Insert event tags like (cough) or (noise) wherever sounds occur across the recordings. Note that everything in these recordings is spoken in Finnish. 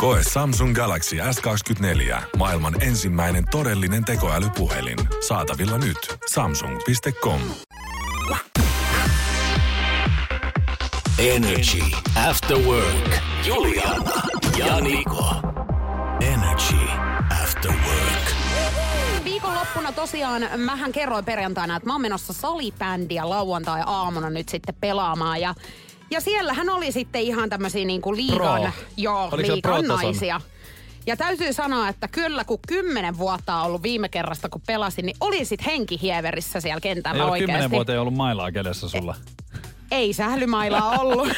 Koe Samsung Galaxy S24. Maailman ensimmäinen todellinen tekoälypuhelin. Saatavilla nyt. Samsung.com. Energy After Work. Juliana ja Niko. Energy After Work. Viikonloppuna tosiaan, mähän kerroin perjantaina, että mä oon menossa salibändiä lauantai-aamuna nyt sitten pelaamaan. Ja, ja siellähän oli sitten ihan tämmöisiä niinku liigan, Pro. joo, Oliko siellä pro-tason? naisia. Ja täytyy sanoa, että kyllä kun kymmenen vuotta on ollut viime kerrasta, kun pelasin, niin oli sit henki hieverissä siellä kentällä Ei oikeasti. kymmenen vuoteen ollut mailaa kädessä sulla. Ei sählymailaa (laughs) ollut.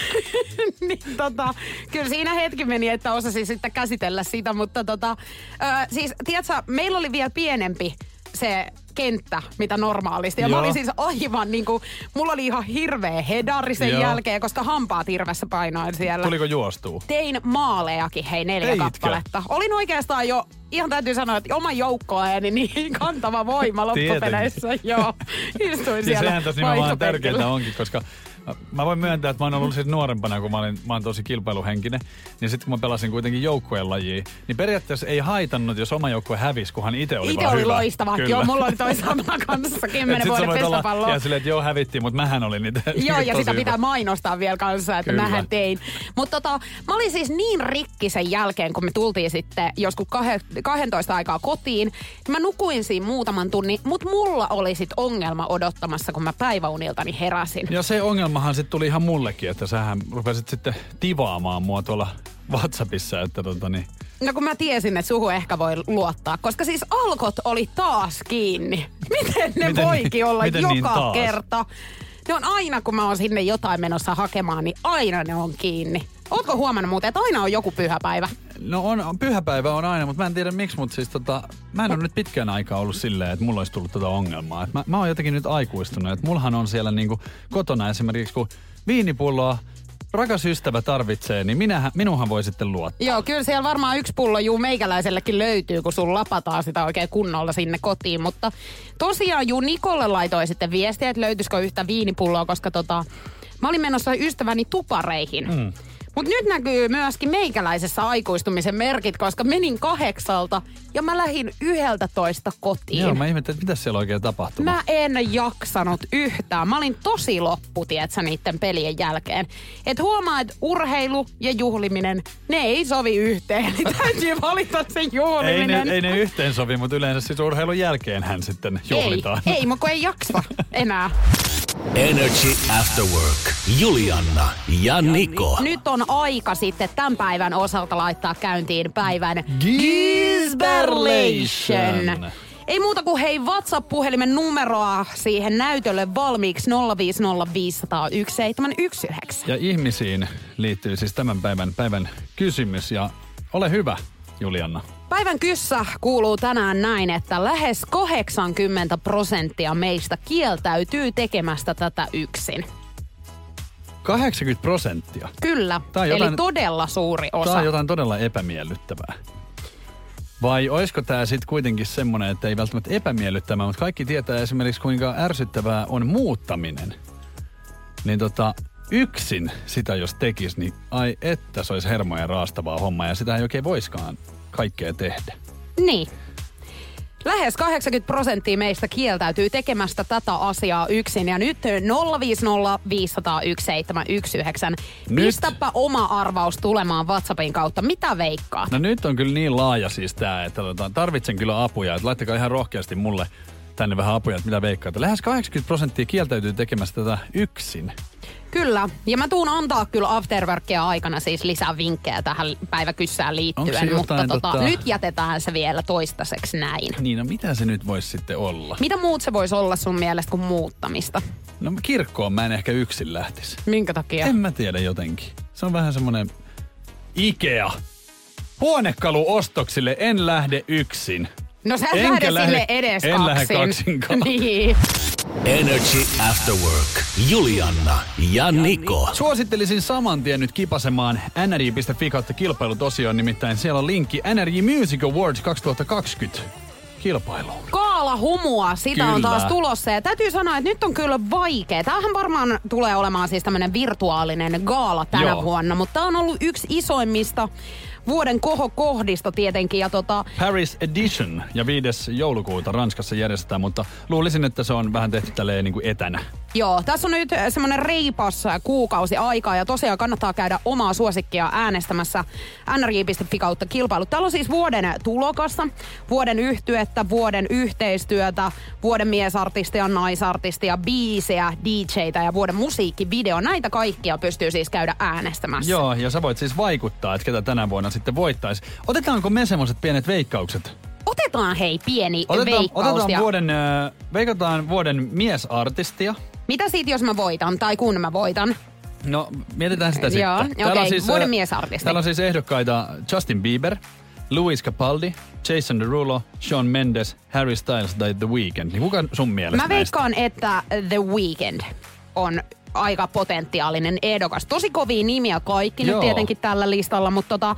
(laughs) niin tota, kyllä siinä hetki meni, että osasin sitten käsitellä sitä, mutta tota, ö, siis tiedätkö, meillä oli vielä pienempi se kenttä, mitä normaalisti. Ja mä Joo. olin siis aivan niin kuin, mulla oli ihan hirveä hedari sen Joo. jälkeen, koska hampaat hirvessä painoin siellä. Tuliko juostua? Tein maalejakin, hei, neljä Teitkö? kappaletta. Olin oikeastaan jo, ihan täytyy sanoa, että oma joukkoääni niin (laughs) kantava voima loppupeleissä. Joo, istuin Ja siellä sehän nimenomaan vaihtopenkillä. tärkeintä onkin, koska mä voin myöntää, että mä oon ollut siis nuorempana, kun mä, olin, mä oon tosi kilpailuhenkinen. Niin sitten kun mä pelasin kuitenkin joukkueen lajia, niin periaatteessa ei haitannut, jos oma joukkue hävisi, kunhan itse oli Itse vaan oli hyvä. loistava. Kyllä. Joo, mulla oli toi sama (laughs) kanssa kymmenen vuoden pesäpalloa. Ja silleen, että joo hävittiin, mutta mähän olin niitä. (laughs) Joo, ja sitä pitää hyvä. mainostaa vielä kanssa, että Kyllä. mähän tein. Mutta tota, mä olin siis niin rikki sen jälkeen, kun me tultiin sitten joskus kahe, 12 aikaa kotiin. Mä nukuin siinä muutaman tunnin, mutta mulla oli sit ongelma odottamassa, kun mä päiväuniltani heräsin. Ja se ongelmahan sitten tuli ihan mullekin, että sähän rupesit sitten tivaamaan mua tuolla WhatsAppissa, että tota niin, No kun mä tiesin, että suhu ehkä voi luottaa, koska siis alkot oli taas kiinni. Miten ne Miten voikin niin- olla miten joka niin taas? kerta? Ne on aina, kun mä oon sinne jotain menossa hakemaan, niin aina ne on kiinni. Ootko huomannut muuten, että aina on joku pyhäpäivä? No on, pyhäpäivä on aina, mutta mä en tiedä miksi, mutta siis tota, mä en ole nyt pitkään aikaa ollut silleen, että mulla olisi tullut tätä ongelmaa. Et mä, mä oon jotenkin nyt aikuistunut, että mullahan on siellä niinku kotona esimerkiksi, kun viinipulloa rakas ystävä tarvitsee, niin minähän, minuhan voi sitten luottaa. Joo, kyllä siellä varmaan yksi pullo juu meikäläisellekin löytyy, kun sun lapataan sitä oikein kunnolla sinne kotiin. Mutta tosiaan juu Nikolle laitoi sitten viestiä, että löytyisikö yhtä viinipulloa, koska tota, mä olin menossa ystäväni tupareihin. Mm. Mutta nyt näkyy myöskin meikäläisessä aikuistumisen merkit, koska menin kahdeksalta ja mä lähdin yhdeltä toista kotiin. Joo, mä ihmettelin, että mitä siellä oikein tapahtuu. Mä en jaksanut yhtään. Mä olin tosi loppu, tietsä, niiden pelien jälkeen. Et huomaa, että urheilu ja juhliminen, ne ei sovi yhteen. (laughs) Niin täytyy valita se ei, juhliminen. ne, ei ne yhteen sovi, mutta yleensä siis urheilun jälkeen hän sitten juhlitaan. ei, ei mutta kun ei jaksa enää. Energy After Work. Juliana ja Niko. Nyt on aika sitten tämän päivän osalta laittaa käyntiin päivän Gisberlation. Ei muuta kuin hei WhatsApp-puhelimen numeroa siihen näytölle valmiiksi 050501719. Ja ihmisiin liittyy siis tämän päivän, päivän kysymys ja ole hyvä, Julianna. Päivän kyssä kuuluu tänään näin, että lähes 80 prosenttia meistä kieltäytyy tekemästä tätä yksin. 80 prosenttia. Kyllä, Tää on eli jotain- todella suuri osa. Tämä on jotain todella epämiellyttävää. Vai olisiko tämä sitten kuitenkin semmoinen, että ei välttämättä epämiellyttävää, mutta kaikki tietää esimerkiksi kuinka ärsyttävää on muuttaminen. Niin tota, yksin sitä jos tekisi, niin ai että se olisi hermojen raastavaa hommaa ja sitä ei oikein voiskaan kaikkea tehdä. Niin. Lähes 80 prosenttia meistä kieltäytyy tekemästä tätä asiaa yksin. Ja nyt 050 501 719. Nyt. Pistäpä oma arvaus tulemaan WhatsAppin kautta. Mitä veikkaa? No nyt on kyllä niin laaja siis tämä, että tota, tarvitsen kyllä apuja. Että laittakaa ihan rohkeasti mulle tänne vähän apuja, että mitä veikkaatte. Lähes 80 prosenttia kieltäytyy tekemästä tätä yksin. Kyllä. Ja mä tuun antaa kyllä afterworkia aikana siis lisää vinkkejä tähän päiväkyssään liittyen. Mutta tota, tota- nyt jätetään se vielä toistaiseksi näin. Niin, no mitä se nyt voisi sitten olla? Mitä muut se voisi olla sun mielestä kuin muuttamista? No kirkkoon mä en ehkä yksin lähtisi. Minkä takia? En mä tiedä jotenkin. Se on vähän semmonen Ikea. Huonekalu ostoksille en lähde yksin. No sä Enkä lähde lähde- sinne edes en lähde kaksin. kaksinkaan. (laughs) niin. Energy After Work. Julianna ja Niko. Suosittelisin saman tien nyt kipasemaan nri.fi kautta kilpailut osioon, nimittäin siellä on linkki NRJ Music Awards 2020 kilpailuun. Kaala humua, sitä on Kyllä. taas tulossa. Ja täytyy sanoa, että nyt on kyllä vaikea. Tämähän varmaan tulee olemaan siis tämmöinen virtuaalinen gaala tänä Joo. vuonna, mutta tämä on ollut yksi isoimmista vuoden kohokohdista tietenkin. Ja tota, Paris Edition ja 5. joulukuuta Ranskassa järjestetään, mutta luulisin, että se on vähän tehty tälleen niin kuin etänä. Joo, tässä on nyt semmoinen reipas kuukausi aikaa ja tosiaan kannattaa käydä omaa suosikkia äänestämässä nrj.fi kautta kilpailu. Täällä on siis vuoden tulokassa, vuoden yhtyettä, vuoden yhteistyötä, vuoden miesartistia, naisartistia, biisejä, DJtä ja vuoden musiikkivideo. Näitä kaikkia pystyy siis käydä äänestämässä. Joo, ja sä voit siis vaikuttaa, että ketä tänä vuonna sitten voittaisi. Otetaanko me semmoset pienet veikkaukset? Otetaan hei pieni Otetaan, veikkaus. otetaan ja vuoden, äh, veikataan vuoden miesartistia. Mitä siitä, jos mä voitan tai kun mä voitan? No, mietitään sitä Joo, sitten. okei, vuoden äh, miesartisti. Täällä on siis ehdokkaita Justin Bieber, Louis Capaldi, Jason Derulo, Shawn Mendes, Harry Styles tai The Weeknd. Niin kuka sun mielestä Mä näistä? veikkaan, että The Weeknd on aika potentiaalinen ehdokas. Tosi kovia nimiä kaikki Joo. nyt tietenkin tällä listalla, mutta tota,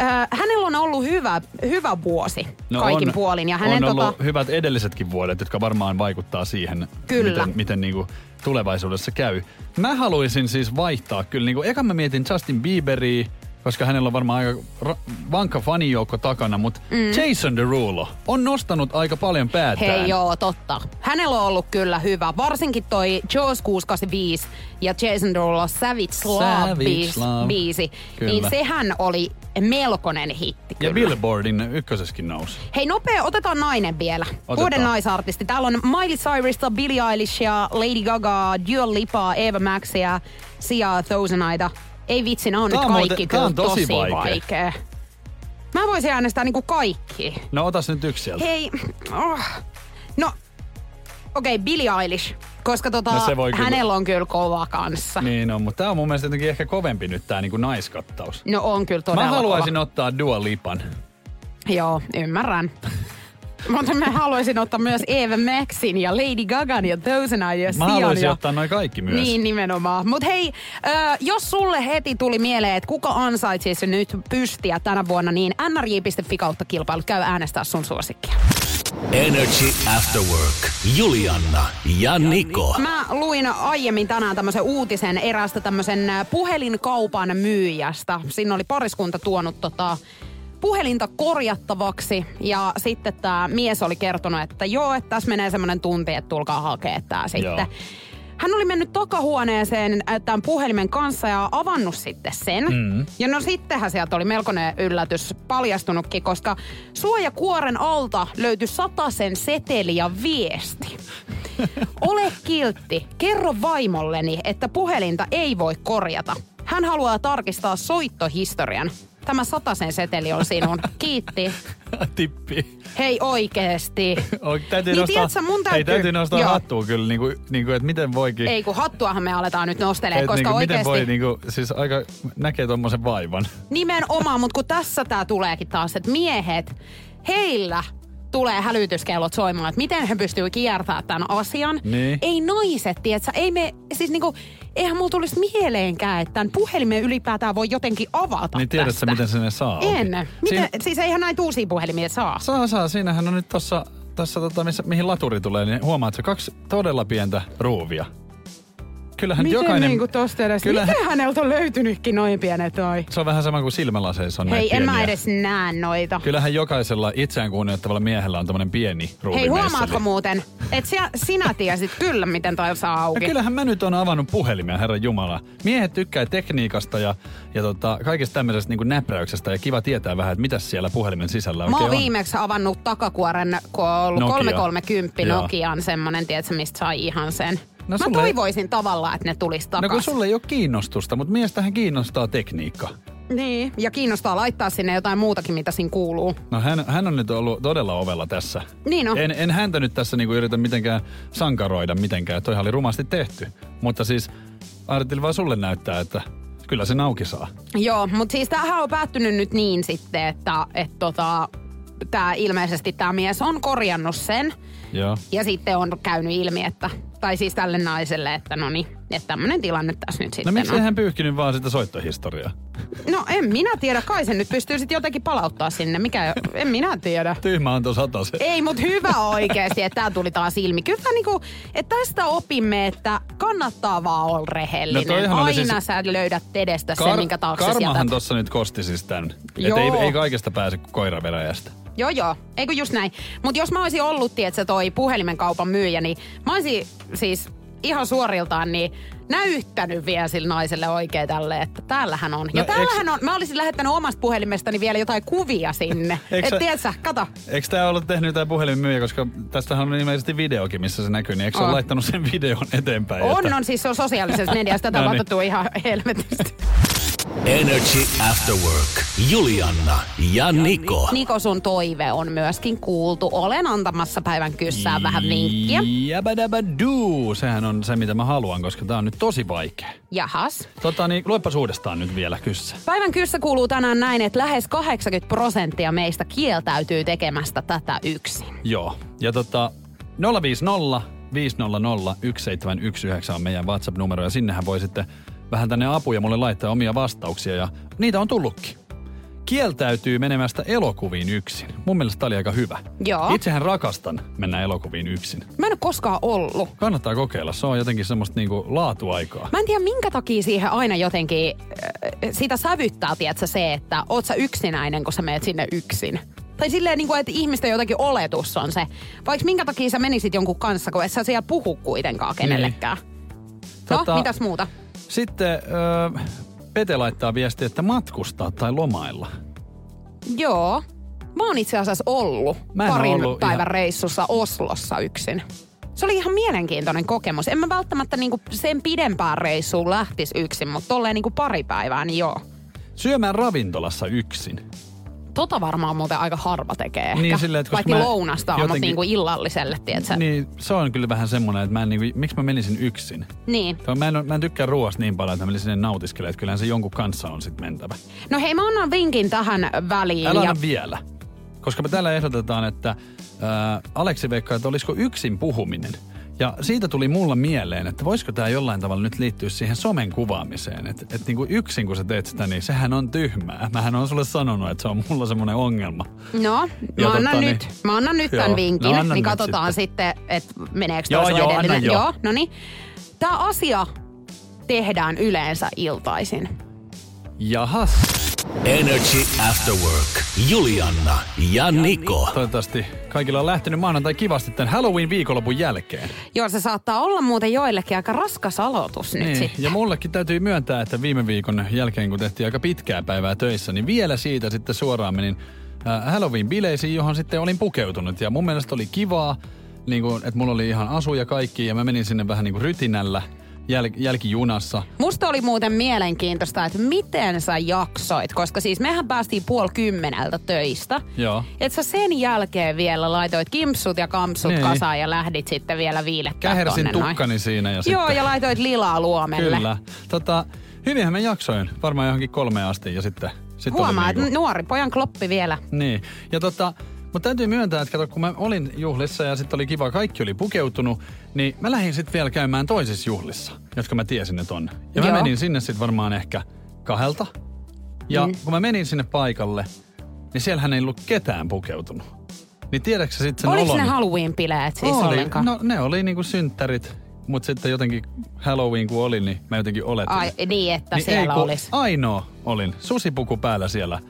äh, hänellä on ollut hyvä, hyvä vuosi kaikin No on, puolin. Ja hänen on ollut tota, hyvät edellisetkin vuodet, jotka varmaan vaikuttaa siihen, Kyllä. miten, miten niinku tulevaisuudessa käy. Mä haluaisin siis vaihtaa kyllä. Niinku, eka mä mietin Justin Bieberia, koska hänellä on varmaan aika ra- vankka fanijoukko takana, mutta mm. Jason Derulo on nostanut aika paljon päätään. Hei joo, totta. Hänellä on ollut kyllä hyvä. Varsinkin toi Jaws 685 ja Jason Derulo Savage Love, Savage biis, Love. biisi. Kyllä. Niin sehän oli melkoinen hitti Ja kyllä. Billboardin ykköseskin nousi. Hei nopea, otetaan nainen vielä. Otetaan. Vuoden naisartisti. Täällä on Miley Cyrus, Billie Eilishia, Lady Gaga, Dua Lipa, Eva Maxia, Sia Thousandaita. Ei vitsi, nämä on Tää nyt on kaikki muuten- kyllä on tosi tosi vaikea. vaikea. Mä voisin äänestää niinku kaikki. No otas nyt yksi sieltä. Hei, oh. no okei, okay, Billie Eilish. Koska tota, No se voi kyllä- hänellä on kyllä kova kanssa. Niin on, mutta tää on mun mielestä jotenkin ehkä kovempi nyt tää niinku naiskattaus. No on kyllä todella Mä haluaisin kova. ottaa Dua Lipan. Joo, ymmärrän. Mutta mä haluaisin ottaa myös Eva Maxin ja Lady Gagan ja Thousand ja Mä haluaisin ja... ottaa noin kaikki myös. Niin nimenomaan. Mutta hei, jos sulle heti tuli mieleen, että kuka ansaitsisi nyt pystiä tänä vuonna, niin nrj.fi kautta kilpailu käy äänestää sun suosikkia. Energy After Work. Julianna ja Niko. Mä luin aiemmin tänään tämmöisen uutisen erästä tämmöisen puhelinkaupan myyjästä. Siinä oli pariskunta tuonut tota, puhelinta korjattavaksi ja sitten tämä mies oli kertonut, että joo, että tässä menee semmoinen tunti, että tulkaa hakea tää sitten. Joo. Hän oli mennyt takahuoneeseen äh, tämän puhelimen kanssa ja avannut sitten sen. Mm. Ja no sittenhän sieltä oli melkoinen yllätys paljastunutkin, koska suojakuoren alta löytyi sen seteli ja viesti. (laughs) Ole kiltti, kerro vaimolleni, että puhelinta ei voi korjata. Hän haluaa tarkistaa soittohistorian. Tämä sen seteli on sinun. Kiitti. (laughs) Tippi. Hei oikeesti. (laughs) O, täytyy Niin, nostaa, tiedätkö, mun täytyy- Hei, täytyy nostaa Joo. hattua kyllä, niinku, niinku, että miten voikin. Ei kun hattuahan me aletaan nyt nostelemaan, koska niinku, oikeesti... Miten voi, niinku, siis aika näkee tommosen vaivan. Nimenomaan, mutta kun tässä tää tuleekin taas, että miehet, heillä tulee hälytyskellot soimaan, että miten he pystyy kiertämään tämän asian. Niin. Ei naiset, tietsä, ei me, siis niinku, eihän mulla tulisi mieleenkään, että tämän puhelimen ylipäätään voi jotenkin avata Niin tiedätkö, tästä. miten se ne saa? En. Miten, Siin- Siis eihän näitä uusia puhelimia saa. Saa, saa. Siinähän on nyt tossa, tässä tota, missä, mihin laturi tulee, niin huomaat, että se kaksi todella pientä ruuvia. Kyllähän Miten jokainen... niinku tosta edes, kyllähän- miten häneltä on löytynytkin noin pienet toi? Se on vähän sama kuin silmälaseissa on Hei, en mä pieniä. edes näe noita. Kyllähän jokaisella itseään kunnioittavalla miehellä on tämmöinen pieni Hei, ruuvimesseli. huomaatko muuten, että sinä, sinä tiesit kyllä, miten toi saa No auki. kyllähän mä nyt on avannut puhelimia, herra Jumala. Miehet tykkää tekniikasta ja, ja tota, kaikesta tämmöisestä niin näpräyksestä ja kiva tietää vähän, että mitä siellä puhelimen sisällä Mä oon on. viimeksi avannut takakuoren, kun on ollut Nokia. 330 Joo. Nokian semmonen, tiedätkö, mistä sai ihan sen. No Mä sulle- toivoisin tavallaan, että ne tulisi No takas. kun sulle ei ole kiinnostusta, mutta miestähän kiinnostaa tekniikka. Niin, ja kiinnostaa laittaa sinne jotain muutakin, mitä siinä kuuluu. No hän, hän on nyt ollut todella ovella tässä. Niin on. En, en häntä nyt tässä niinku yritä mitenkään sankaroida mitenkään. Toihan oli rumasti tehty. Mutta siis ajattelin vaan sulle näyttää, että kyllä se auki saa. Joo, mutta siis tämähän on päättynyt nyt niin sitten, että et tota, tämä ilmeisesti tämä mies on korjannut sen. Joo. Ja sitten on käynyt ilmi, että, tai siis tälle naiselle, että no niin, että tämmöinen tilanne tässä nyt No sitten miksi on. hän pyyhkinyt vaan sitä soittohistoriaa? No en minä tiedä, kai sen nyt pystyy sitten jotenkin palauttaa sinne, mikä, en minä tiedä. Tyhmä on tuo satasen. Ei, mutta hyvä oikeasti, että tämä tuli taas ilmi. Kyllä niinku, että tästä opimme, että kannattaa vaan olla rehellinen. No oli Aina siis- sä löydät edestä sen, minkä taakse Karmahan tuossa nyt kosti siis tämän. Että ei, ei kaikesta pääse kuin koiraveräjästä. Joo, joo. Eikö just näin. Mutta jos mä olisin ollut, tiedätkö, toi puhelimen kaupan myyjä, niin mä olisin siis ihan suoriltaan niin näyttänyt vielä sille naiselle oikein tälle, että täällähän on. Ja No, täällähän on, mä olisin lähettänyt omasta puhelimestani vielä jotain kuvia sinne. (laughs) Eikö Et sä- tiedätkö, kato. Eikö tämä ollut tehnyt jotain puhelinmyyjä, koska tästähän on ilmeisesti videokin, missä se näkyy, niin eikö ole On. laittanut sen (laughs) videon eteenpäin? On, että- on siis se on sosiaalisessa mediassa. Tätä (laughs) No niin. ihan helvetisti. Energy After Work. Julianna ja Niko. Niko, sun toive on myöskin kuultu. Olen antamassa päivän kyssään vähän vinkkiä. Jabadabadoo. Sehän on se, mitä mä haluan, koska tää on nyt tosi vaikea. Jahas. Tota niin, luepas uudestaan nyt vielä kyssä. Päivän kyssä kuuluu tänään näin, että lähes 80 prosenttia meistä kieltäytyy tekemästä tätä yksin. Joo. Ja tota, 050 500 1719 on meidän WhatsApp-numero ja sinnehän voi sitten vähän tänne apuja mulle laittaa omia vastauksia ja niitä on tullutkin. Kieltäytyy menemästä elokuviin yksin. Mun mielestä tää oli aika hyvä. Joo. Itsehän rakastan mennä elokuviin yksin. Mä en ole koskaan ollut. Kannattaa kokeilla. Se on jotenkin semmoista niinku laatuaikaa. Mä en tiedä minkä takia siihen aina jotenkin äh, sitä sävyttää, tiedätkö, se, että oot sä yksinäinen, kun sä meet sinne yksin. Tai silleen, niin kuin, että ihmisten jotenkin oletus on se. Vaikka minkä takia sä menisit jonkun kanssa, kun et sä siellä puhu kuitenkaan kenellekään. No, Tota- mitäs muuta? Sitten öö, Pete laittaa viestiä, että matkustaa tai lomailla. Joo. Mä oon itse asiassa ollut Mä parin ollut päivän ihan- reissussa Oslossa yksin. Se oli ihan mielenkiintoinen kokemus. En mä välttämättä niinku sen pidempään reissuun lähtis yksin, mutta tolleen niinku pari päivää, niin joo. Syömään ravintolassa yksin. Tota varmaan muuten aika harva tekee ehkä. Niin, silleen, että Paitsi mä lounasta, jotenkin... mutta jotenkin- niinku illalliselle, tiedätkö? Niin. Niin, se on kyllä vähän semmoinen, että mä en niinku, miksi mä menisin yksin? niin. Tai Mä en, mä en tykkää ruoasta niin paljon, että mä menisin sinne nautiskelemaan, että kyllähän se jonkun kanssa on sitten mentävä. No hei, mä annan vinkin tähän väliin. Älä ja... anna vielä. Koska me täällä ehdotetaan, että ää, Aleksi veikkaa, että olisiko yksin puhuminen. Ja siitä tuli mulla mieleen, että voisiko tämä jollain tavalla nyt liittyä siihen somen kuvaamiseen. Että et niinku yksin kun sä teet sitä, niin sehän on tyhmää. Mähän on sulle sanonut, että se on mulla semmoinen ongelma. No, Ja mä annan, tota nyt, niin- mä annan nyt tämän Joo, vinkin, no niin katsotaan sitten, että meneekö Joo, joo, anna joo. joo no niin. Tämä asia tehdään yleensä iltaisin. Jahas. Energy After Work. Julianna ja Niko. Toivottavasti kaikilla on lähtenyt maanantai kivasti tämän Halloween-viikonlopun jälkeen. Joo, se saattaa olla muuten joillekin aika raskas aloitus nyt Niin, sitten. ja mullekin täytyy myöntää, että viime viikon jälkeen, kun tehtiin aika pitkää päivää töissä, niin vielä siitä sitten suoraan menin äh, Halloween-bileisiin, johon sitten olin pukeutunut. Ja mun mielestä oli kivaa, niin kuin, että mulla oli ihan asu ja kaikki, ja mä menin sinne vähän niin kuin rytinällä jäl- jälkijunassa. Musta oli muuten mielenkiintoista, että miten sä jaksoit, koska siis mehän päästiin puoli kymmeneltä töistä. Joo. Et sä sen jälkeen vielä laitoit kimpsut ja kampsut Niin. kasaan ja lähdit sitten vielä viilettää Kähersin tonne noin. tukkani siinä ja Joo, sitten... ja laitoit lilaa luomelle. Kyllä. Tota, hyvinhän mä jaksoin, varmaan johonkin kolme asti ja sitten... sitten Huomaa, niinku- että nuori pojan kloppi vielä. Niin. Ja tota, mutta täytyy myöntää, että kato, kun mä olin juhlissa ja sitten oli kiva, kaikki oli pukeutunut, niin mä lähdin sitten vielä käymään toisissa juhlissa, jotka mä tiesin, että on. Ja mä Joo. menin sinne sitten varmaan ehkä kahdelta. Ja Mm. kun mä menin sinne paikalle, niin siellähän ei ollut ketään pukeutunut. Niin tiedätkö sitten sen Oliko olon? ne Halloween-bileet siis oli. ollenkaan? No ne oli niinku synttärit, mutta sitten jotenkin Halloween kun oli, niin mä jotenkin oletin. Ai niin, että niin siellä ei, olisi. Ainoa olin. Susipuku päällä siellä.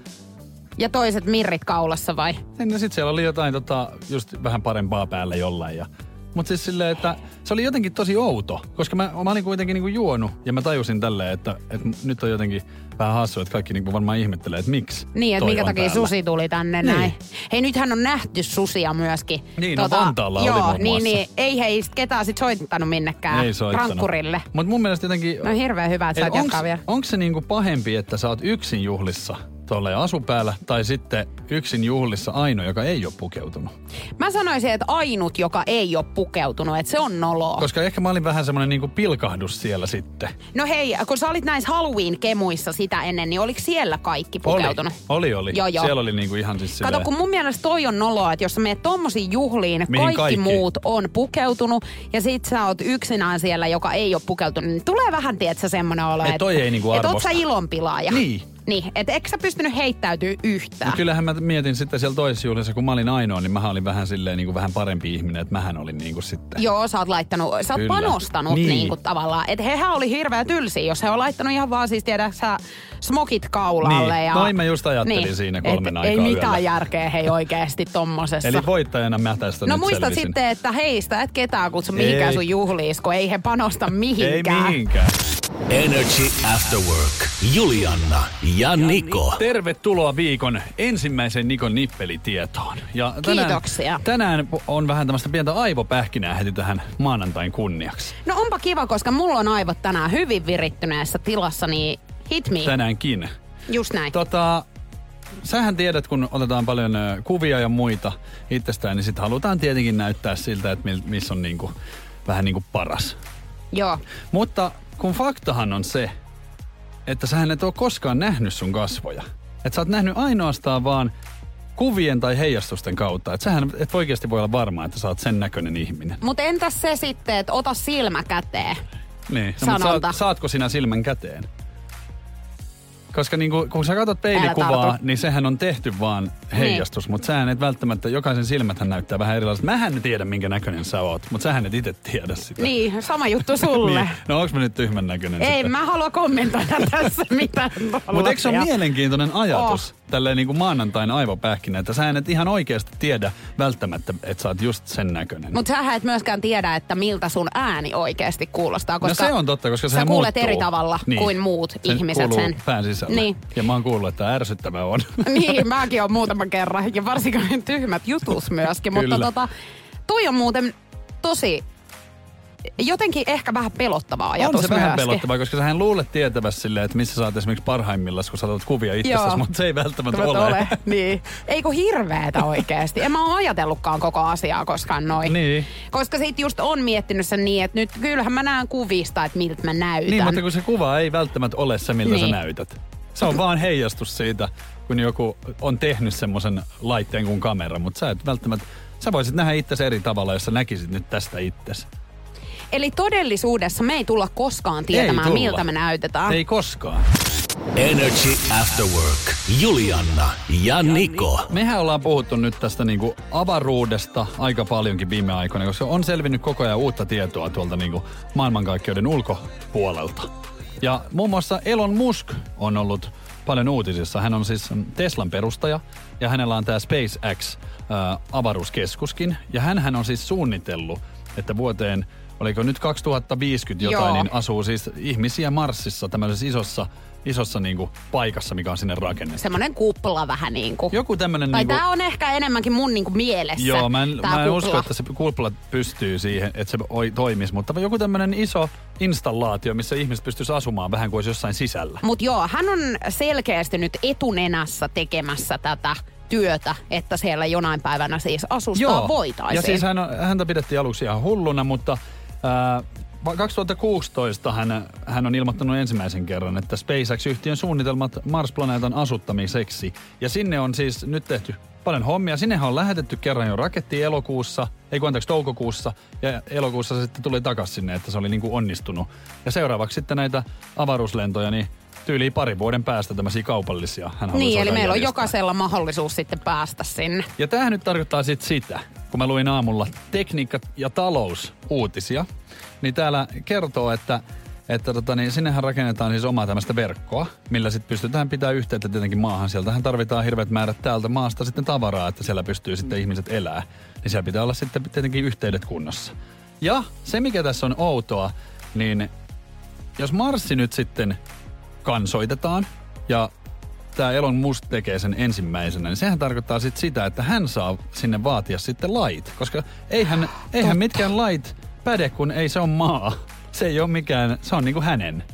Ja toiset mirrit kaulassa vai? Niin, no sit siellä oli jotain tota, just vähän parempaa päällä jollain. Ja, mutta siis silleen, että se oli jotenkin tosi outo, koska mä, mä olin kuitenkin niinku juonut ja mä tajusin tälleen, että, että nyt on jotenkin vähän hassu, että kaikki niinku varmaan ihmettelee, että miksi Niin, että minkä takia täällä. susi tuli tänne Niin. näin. Hei, nythän on nähty susia myöskin. Niin, no Vantaalla oli joo, muun niin, muassa. niin, ei hei ketään sit soittanut minnekään Ei soittanut. rankkurille. Mutta mun mielestä jotenkin... No hirveän hyvä, että sä et jatkaa vielä. Onko se niinku pahempi, että sä oot yksin juhlissa tuolla asu päällä, tai sitten yksin juhlissa ainoa, joka ei ole pukeutunut. Mä sanoisin, että ainut, joka ei ole pukeutunut, että se on noloa. Koska ehkä mä olin vähän semmoinen niinku pilkahdus siellä sitten. No hei, kun sä olit näissä Halloween-kemuissa sitä ennen, niin oliko siellä kaikki pukeutunut? Oli, oli. oli. Joo, joo. Siellä oli niinku ihan siis Kato, silleen- kun mun mielestä toi on noloa, että jos sä menet tommosiin juhliin, Mihin kaikki, kaikki? muut on pukeutunut ja sit sä oot yksinään siellä, joka ei ole pukeutunut, niin tulee vähän, tietsä, semmoinen olo, Et että toi ei niinku et oot arvosta. sä ilonpilaaja. Niin. Niin, että eikö sä pystynyt heittäytyy yhtään? No kyllähän mä mietin sitten siellä toisessa juhlissa, kun mä olin ainoa, niin mä olin vähän silleen niin kuin vähän parempi ihminen, että mähän olin niin kuin sitten. Joo, sä oot laittanut, sä oot Kyllä. panostanut niin. Niin. niin kuin tavallaan. Että hehän oli hirveä tylsiä, jos he on laittanut ihan vaan siis tiedä sä smokit kaulalle. Niin. Ja, Noin mä just ajattelin siinä kolmen et aikaa Ei mitään yöllä. järkeä hei oikeasti tommosessa. Eli voittajana mä tästä No nyt muista selvisin. sitten, että heistä et ketään kutsu mihinkään Ei. sun juhliis, kun ei he panosta Ei mihinkään. mihinkään. Energy After Work. Julianna ja Niko. Tervetuloa viikon ensimmäisen Nikon nippelitietoon. Ja tänään, Kiitoksia. Tänään on vähän tämmöistä pientä aivopähkinää heti tähän maanantain kunniaksi. No onpa kiva, koska mulla on aivot tänään hyvin virittyneessä tilassa, niin hit me. Tänäänkin. Just näin. Tota, sähän tiedät, kun otetaan paljon kuvia ja muita itsestään, niin sitten halutaan tietenkin näyttää siltä, että missä on niinku, vähän niinku paras. Joo. Mutta kun faktahan on se, että sähän et ole koskaan nähnyt sun kasvoja. Että sä oot nähnyt ainoastaan vaan kuvien tai heijastusten kautta. Että sähän et oikeasti voi olla varma, että sä oot sen näköinen ihminen. Mutta entäs se sitten, että ota silmä käteen? Niin. No, saat, saatko sinä silmän käteen? Koska niinku, kun sä katsot peilikuvaa, niin sehän on tehty vaan heijastus. Mutta sähän et välttämättä, jokaisen silmäthän näyttää vähän erilaiset. Mähän en tiedä, minkä näköinen sä oot, mutta sähän et itse tiedä sitä. Niin, sama juttu sulle. (laughs) Niin. No onks mä nyt tyhmän näköinen Ei, sitten? mä halua kommentoida (laughs) tässä mitään. Mutta eikö se ole mielenkiintoinen ajatus, oh. tälleen niin kuin maanantain aivopähkinä, että sä et ihan oikeasti tiedä välttämättä, että sä oot just sen näköinen. Mutta sähän et myöskään tiedä, että miltä sun ääni oikeasti kuulostaa, koska no se on totta, koska sä kuulet muuttuu. eri tavalla kuin muut ihmiset kuuluu sen. pään sisällä. Niin. Ja mä oon kuullut, että ärsyttävää on. (laughs) niin, mäkin oon muutaman kerran. Ja varsinkin tyhmät jutus myöskin. Mutta tota, toi on muuten tosi jotenkin ehkä vähän pelottava ajatus on se vähän myöskin. pelottavaa, koska sähän luulet tietävässä silleen, että missä sä oot esimerkiksi parhaimmillaan, kun sä otat kuvia itsestäsi, mutta se ei välttämättä Välttämättä ole. ole. (laughs) Niin. Eikö hirveetä oikeasti? En mä oon ajatellutkaan koko asiaa koskaan noin. Niin. Koska sit just on miettinyt sen niin, että nyt kyllähän mä näen kuvista, että miltä mä näytän. Niin, mutta kun se kuva ei välttämättä ole se, miltä Niin. sä näytät. Se on vaan heijastus siitä, kun joku on tehnyt semmoisen laitteen kuin kamera, mutta sä et välttämättä... Sä voisit nähdä itsesi eri tavalla, jos sä näkisit nyt tästä itsesi. Eli todellisuudessa me ei tulla koskaan tietämään, tulla. miltä me näytetään. Ei koskaan. Energy After Work. Julianna ja Niko. Mehän ollaan puhuttu nyt tästä niinku avaruudesta aika paljonkin viime aikoina, koska on selvinnyt koko ajan uutta tietoa tuolta niinku maailmankaikkeuden ulkopuolelta. Ja muun muassa Elon Musk on ollut paljon uutisissa. Hän on siis Teslan perustaja ja hänellä on tämä SpaceX ää, avaruuskeskuskin. Ja hän on siis suunnitellut, että vuoteen, oliko nyt 2050 jotain, Joo. niin asuu siis ihmisiä Marsissa tämmöisessä isossa, isossa niinku paikassa, mikä on sinne rakennettu. Semmoinen kupla vähän niin kuin. Joku tämmönen Tai niinku... tää on ehkä enemmänkin mun niinku mielessä. Joo, mä en, mä en kupla. usko, että se kupla pystyy siihen, että se oi, toimisi, mutta joku tämmöinen iso installaatio, missä ihmiset pystyisi asumaan vähän kuin olisi jossain sisällä. Mut joo, hän on selkeästi nyt etunenässä tekemässä tätä työtä, että siellä jonain päivänä siis asustaa voitaisiin. ja siis hän häntä pidettiin aluksi ihan hulluna, mutta va- 2016 hän, hän on ilmoittanut ensimmäisen kerran, että SpaceX-yhtiön suunnitelmat Mars-planeetan asuttamiseksi. Ja sinne on siis nyt tehty paljon hommia. Sinnehän on lähetetty kerran jo raketti elokuussa, ei kun anteeksi toukokuussa, ja elokuussa se sitten tuli takaisin sinne, että se oli niin kuin onnistunut. Ja seuraavaksi sitten näitä avaruuslentoja, niin tyyliin parin vuoden päästä tämmöisiä kaupallisia. Hän Niin, eli meillä on järjestää. jokaisella mahdollisuus sitten päästä sinne. Ja tämähän nyt tarkoittaa sit sitä, kun mä luin aamulla tekniikka- ja talousuutisia, niin täällä kertoo, että että tota, niin sinnehän rakennetaan siis omaa tämmöistä verkkoa, millä sitten pystytään pitää yhteyttä tietenkin maahan. Sieltähän tarvitaan hirveät määrät täältä maasta sitten tavaraa, että siellä pystyy sitten ihmiset elää. Niin siellä pitää olla sitten tietenkin yhteydet kunnossa. Ja se, mikä tässä on outoa, niin jos Marssi nyt sitten kansoitetaan ja tämä Elon Musk tekee sen ensimmäisenä, niin sehän tarkoittaa sitten sitä, että hän saa sinne vaatia sitten lait. Koska eihän, eihän mitkään lait päde, kun ei se ole maa. Se ei ole mikään, se on niinku hänen.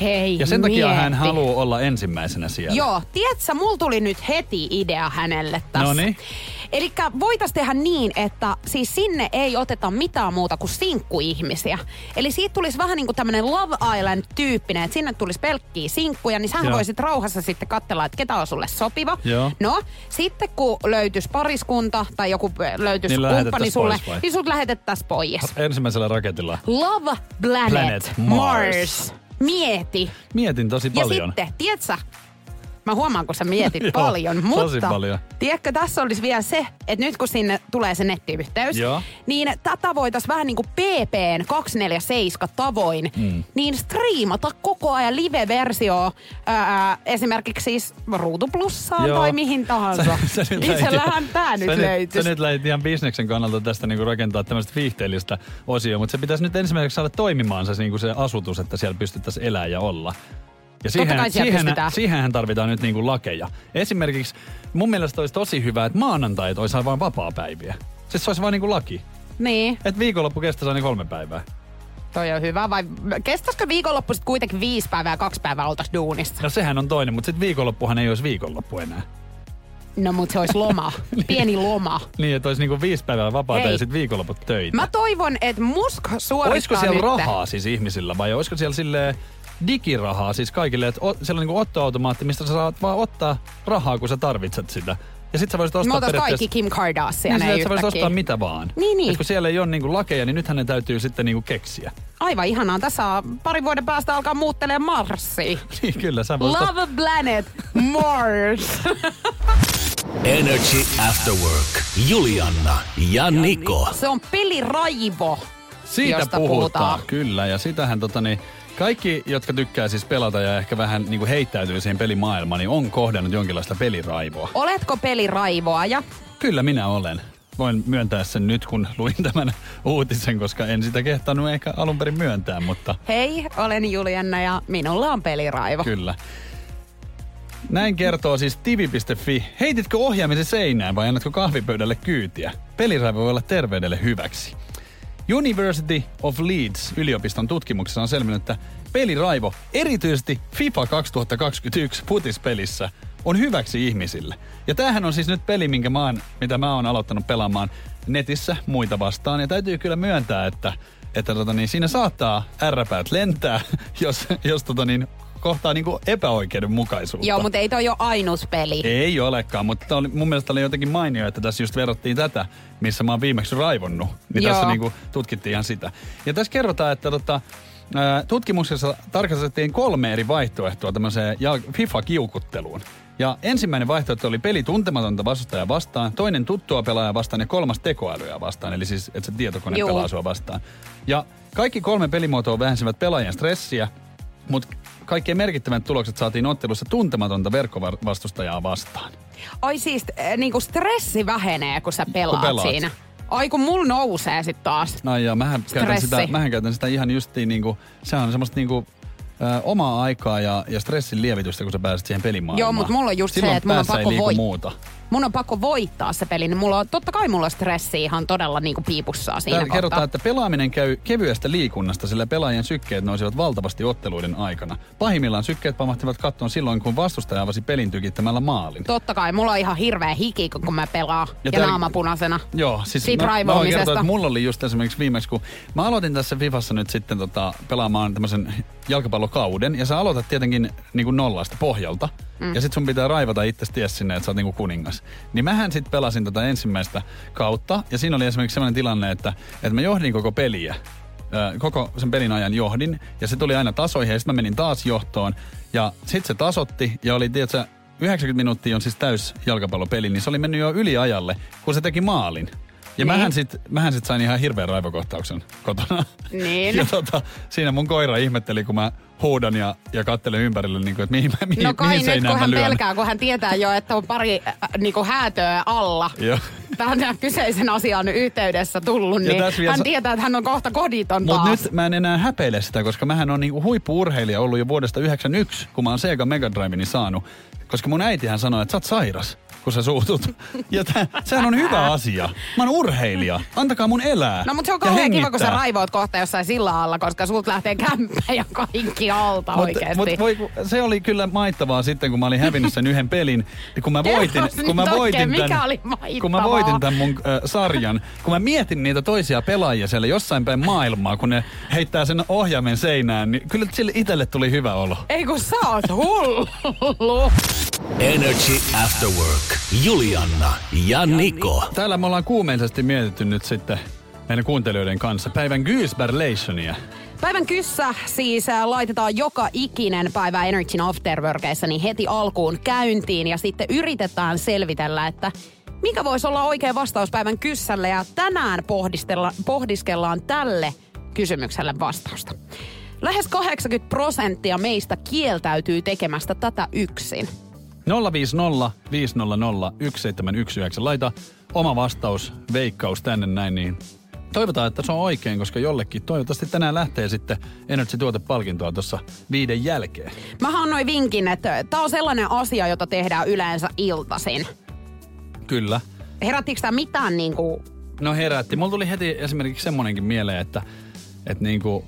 Hei, Ja sen takia hän mieti. haluaa olla ensimmäisenä siellä. Joo, tiedätkö, mulla tuli nyt heti idea hänelle tässä. Noniin. Eli voitaisiin tehdä niin, että siis sinne ei oteta mitään muuta kuin sinkkuihmisiä. Eli siitä tulisi vähän niin kuin tämmöinen Love Island-tyyppinen, että sinne tulisi pelkkiä sinkkuja, niin sähän Joo. voisit rauhassa sitten katsella, että ketä on sulle sopiva. Joo. No, sitten kun löytyisi pariskunta tai joku löytyisi Niin kumppani sulle, pois vai? niin sut lähetettäisiin pois. Ensimmäisellä raketilla. Love Planet, Planet Mars. Mars. Mieti. Mietin tosi Ja paljon. sitten, tiedätkö, mä huomaan, kun sä mietit (laughs) Joo, paljon, mutta paljon. tiedätkö, tässä olisi vielä se, että nyt kun sinne tulee se nettiyhteys, Joo. niin tätä voitaisiin vähän niin kuin PPn 247 tavoin, mm. niin striimata koko ajan live-versio ää, esimerkiksi siis Ruutuplussaan Joo. tai mihin tahansa. Sä- sä Itsellähän tää nyt löytyisi. Sä nyt lähdit ihan bisneksen kannalta tästä niinku rakentaa tämmöistä viihteellistä osioa, mutta se pitäisi nyt ensimmäiseksi saada toimimaan se, niinku se asutus, että siellä pystyttäisiin elää ja olla. Ja Totta kai siellä siihen, siihenhän tarvitaan nyt niinku lakeja. Esimerkiksi mun mielestä olisi tosi hyvä, että maanantait olisi vain vapaa-päiviä. Siis se olisi vain niinku laki. Niin, Että viikonloppu kestäisi aina kolme päivää. toi on hyvä. Vai kestäisikö viikonloppu sitten kuitenkin viisi päivää ja kaksi päivää oltaisiin duunissa? No sehän on toinen, mutta sitten viikonloppuhan ei olisi viikonloppu enää. No mut se olisi loma. (laughs) Pieni loma. Niin, että olisi niinku viisi päivää vapaata Hei. ja sitten viikonloput töitä. Mä toivon, että Musk suorittaa Olisiko siellä nyt. rahaa siis ihmisillä vai olisiko siellä sille digirahaa siis kaikille, että o, siellä on niin ottoautomaatti, mistä sä saat vaan ottaa rahaa, kun sä tarvitset sitä. Ja sit sä voisit Me ostaa oltais kaikki. Kim Kardashian Niin, ei sä voisit ostaa mitä vaan. Niin, niin. Et kun siellä ei ole niinku lakeja, niin nythän ne täytyy sitten niinku keksiä. Aivan ihanaa. Tässä on pari vuoden päästä alkaa muuttelemaan Marsia. (laughs) Niin kyllä, sä voisit... Love Planet Mars. (laughs) Energy After Work. Julianna ja Niko. Se on peliraivo. Siitä josta puhutaan, puhutaan. kyllä. Ja sitähän tota niin, kaikki, jotka tykkää siis pelata ja ehkä vähän niinku heittäytyy siihen pelimaailmaan, niin on kohdannut jonkinlaista peliraivoa. Oletko peliraivoaja? Kyllä minä olen. Voin myöntää sen nyt, kun luin tämän uutisen, koska en sitä kehtannut ehkä alun perin myöntää, mutta Hei, olen Julianna ja minulla on peliraivo. kyllä. Näin kertoo siis tivi.fi. Heititkö ohjaamisen seinään vai annatko kahvipöydälle kyytiä? Peliraivo voi olla terveydelle hyväksi. University of Leeds yliopiston tutkimuksessa on selvinnyt, että peliraivo, erityisesti FIFA 2021 futispelissä, on hyväksi ihmisille. Ja tämähän on siis nyt peli, minkä mä oon, mitä mä oon aloittanut pelaamaan netissä muita vastaan. Ja täytyy kyllä myöntää, että, että tota niin, siinä saattaa ärräpäät lentää, (laughs) jos, jos tota niin, kohtaa niinku epäoikeudenmukaisuutta. Joo, mutta ei toi ole ainut peli. Ei olekaan, mutta oli, mun mielestä oli jotenkin mainio, että tässä just verrattiin tätä, missä mä oon viimeksi raivonnut. Niin Joo. tässä niinku tutkittiin ihan sitä. Ja tässä kerrotaan, että tota, tutkimuksessa tarkastettiin kolme eri vaihtoehtoa tämmöiseen FIFA-kiukutteluun. Ja ensimmäinen vaihtoehto oli peli tuntematonta vastustajaa vastaan, toinen tuttua pelaajaa vastaan ja kolmas tekoälyä vastaan, eli siis että se tietokone Juu. pelaa sua vastaan. Ja kaikki kolme pelimuotoa vähensivät pelaajien stressiä, mutta kaikkein merkittävät tulokset saatiin ottelussa tuntematonta verkkovastustajaa vastaan. Ai siis äh, niinku stressi vähenee, kun sä pelaat, Kun pelaat. siinä. Ai kun mulla nousee sit taas. No ja mähän käytän, sitä, mähän käytän sitä ihan justiin niinku, se on semmoista niinku, ö, omaa aikaa ja, ja stressin lievitystä, kun sä pääset siihen pelimaailmaan. Joo, mut mulla on just se, Silloin että mun on päässä ei pakko liiku voit- muuta. Mun on pakko voittaa se peli, niin mulla on, totta kai mulla on stressi ihan todella niinku piipussaan siinä Täällä kerrotaan, kohtaa. että pelaaminen käy kevyestä liikunnasta, sillä pelaajien sykkeet nousivat valtavasti otteluiden aikana. Pahimmillaan sykkeet pamahtivat kattoon silloin, kun vastustaja avasi pelin tykittämällä maalin. Totta kai, mulla on ihan hirveä hiki, kun mä pelaan. Ja, ja täällä- naama punaisena. Joo, siis Siitä mä, mä voin kertoa, että mulla oli just esimerkiksi viimeksi, kun mä aloitin tässä Fifassa nyt sitten tota, pelaamaan tämmöisen jalkapallokauden, ja sä aloitat tietenkin niin kuin nollasta pohjalta, mm. ja sit sun pitää raivata itse ties sinne, että sä oot niin kuin kuningas. Niin mähän sitten pelasin tätä ensimmäistä kautta, ja siinä oli esimerkiksi sellainen tilanne, että, että mä johdin koko peliä, koko sen pelin ajan johdin, ja se tuli aina tasoihin, ja sitten mä menin taas johtoon, ja sitten se tasotti, ja oli, tiedätkö, 90 minuuttia on siis täys jalkapallopeli, niin se oli mennyt jo yliajalle, kun se teki maalin. Ja Niin. mähän sit, mähän sit sain ihan hirveän raivokohtauksen kotona. Niin. (laughs) Ja tota, siinä mun koira ihmetteli, kun mä huudan ja, ja kattelen ympärille, niin kuin, että mihin, mä- mihin, No kai mihin nyt, kun hän lyön. pelkää, kun hän tietää jo, että on pari äh, niinku häätöä alla. Joo. Tähän kyseisen asian yhteydessä tullut, Ja niin vielä hän sa- tietää, että hän on kohta koditon Mutta nyt mä en enää häpeile sitä, koska mähän on niinku huippu-urheilija ollut jo vuodesta 91, kun mä oon Sega Mega Driveni saanut. Koska mun äitihän sanoi, että sä oot sairas. Kun sä suutut. Ja tää, sehän on hyvä asia. Mä oon urheilija. Antakaa mun elää. No mutta se on kauhean kiva, kun sä raivoot kohta jossain silla alla, koska sulta lähtee kämppä ja kaikki alta Mut- oikeesti. mut voi, se oli kyllä maittavaa sitten, kun mä olin hävinnyt sen yhden pelin. Ja kun mä voitin, nyt kun mä oikein, voitin mikä tän, oli maittavaa? kun mä voitin tämän mun äh, sarjan, kun mä mietin niitä toisia pelaajia siellä jossain päin maailmaa, kun ne heittää sen ohjaimen seinään, niin kyllä sille itselle tuli hyvä olo. Ei kun sä oot hullu. Energy After Work. Julianna ja Niko. Täällä me ollaan kuumeisesti mietitty nyt sitten meidän kuuntelijoiden kanssa päivän Goosberlationia. Päivän kyssä siis äh, laitetaan joka ikinen päivä Energyn Afterworkeissa niin heti alkuun käyntiin ja sitten yritetään selvitellä, että mikä voisi olla oikea vastaus päivän kyssälle ja tänään pohdistella, pohdiskellaan tälle kysymykselle vastausta. Lähes 80 prosenttia meistä kieltäytyy tekemästä tätä yksin. 050 500 1719. Laita oma vastaus, veikkaus tänne näin, niin toivotaan, että se on oikein, koska jollekin toivottavasti tänään lähtee sitten Energy-tuotepalkintoa tuossa viiden jälkeen. Mä annoin vinkin, että tämä on sellainen asia, jota tehdään yleensä iltaisin. Kyllä. Herättikö tämä mitään niin kuin No herätti. Mulla tuli heti esimerkiksi semmonenkin mieleen, että, että niinku,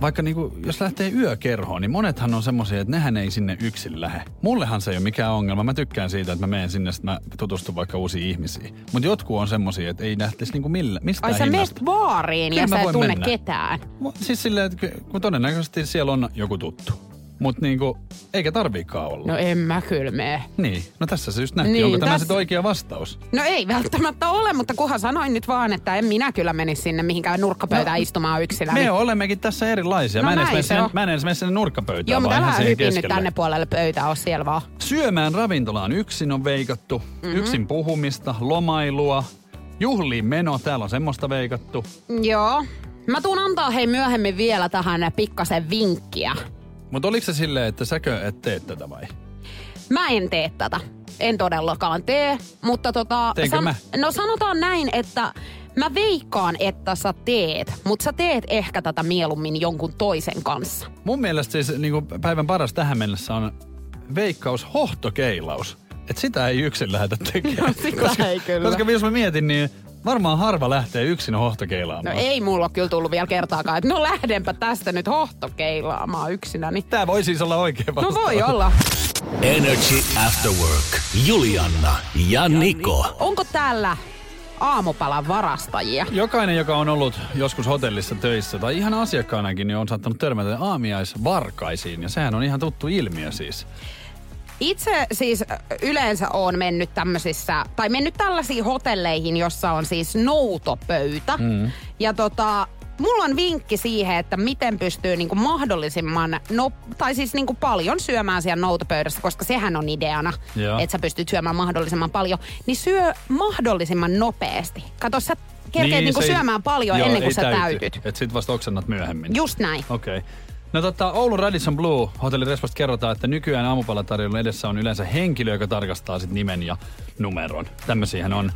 vaikka niinku, jos lähtee yökerhoon, niin monethan on semmoisia, että nehän ei sinne yksin lähe. Mullehan se ei ole mikään ongelma. Mä tykkään siitä, että mä menen sinne, että mä tutustun vaikka uusiin ihmisiin. Mutta jotkut on semmoisia, että ei lähtisi niinku millä, mistään Ai sä menet baariin ja sä et tunne mennä. ketään. Mu- Siis silleen, että kun todennäköisesti siellä on joku tuttu. Mutta niinku, eikä tarviikaan olla. No en mä kyllä mene. Niin, no tässä se just nähtiin. Niin, Onko tämä tässä- sitten oikea vastaus? No ei välttämättä ole, mutta kunhan sanoin nyt vaan, että en minä kyllä menisi sinne mihinkään nurkkapöytään No, istumaan yksinä. Me niin- olemmekin tässä erilaisia. No mä, en edes näin mene sinne, on. mä en edes mene sinne nurkkapöytään, Joo, mutta älä hypin nyt tänne puolelle pöytää, on siellä vaan. Syömään ravintolaan yksin on veikattu, Mhm. mm-hmm. yksin puhumista, lomailua, juhliin meno, täällä on semmoista veikattu. Joo. Mä tuun antaa hei myöhemmin vielä tähän pikkasen vinkkiä. Mutta oliko se silleen, että säkö et tee tätä vai? Mä en tee tätä. En todellakaan tee, mutta tota... Teenkö mä? No sanotaan näin, että mä veikkaan, että sä teet, mutta sä teet ehkä tätä mieluummin jonkun toisen kanssa. Mun mielestä siis niin päivän paras tähän mennessä on veikkaus hohtokeilaus. Että sitä ei yksin lähdetä tekemään. (laughs) No, sitä koska, ei kyllä. Koska jos mä mietin, niin varmaan harva lähtee yksin No hohtokeilaamaan. ei mulla ole kyllä tullut vielä kertaakaan, että no lähdenpä tästä nyt hohtokeilaamaan yksinäni. Tää voi siis olla oikea No vastaus. voi olla. Energy After Work. Julianna ja Niko. Onko täällä aamupalan varastajia? Jokainen, joka on ollut joskus hotellissa töissä tai ihan asiakkaanakin, niin on saattanut törmätä aamiaisvarkaisiin. Ja sehän on ihan tuttu ilmiö siis. Itse siis yleensä on mennyt tämmöisissä, tai mennyt tällaisiin hotelleihin, jossa on siis noutopöytä. Mm. Ja tota, mulla on vinkki siihen, että miten pystyy niinku mahdollisimman, no, tai siis niinku paljon syömään siellä noutopöydässä, koska sehän on ideana, että sä pystyt syömään mahdollisimman paljon. Niin syö mahdollisimman nopeasti. Kato, sä kerkeet niin, niinku se ei- syömään paljon Joo, ennen kuin sä täyty. täytyt. Et sit vasta oksennat myöhemmin. Just näin. Okei. Okay. No tota, Oulun Radisson Blue hotelli Resposta kerrotaan, että nykyään aamupalatarjoilun edessä on yleensä henkilö, joka tarkastaa sit nimen ja numeron. Tämmöisiähän on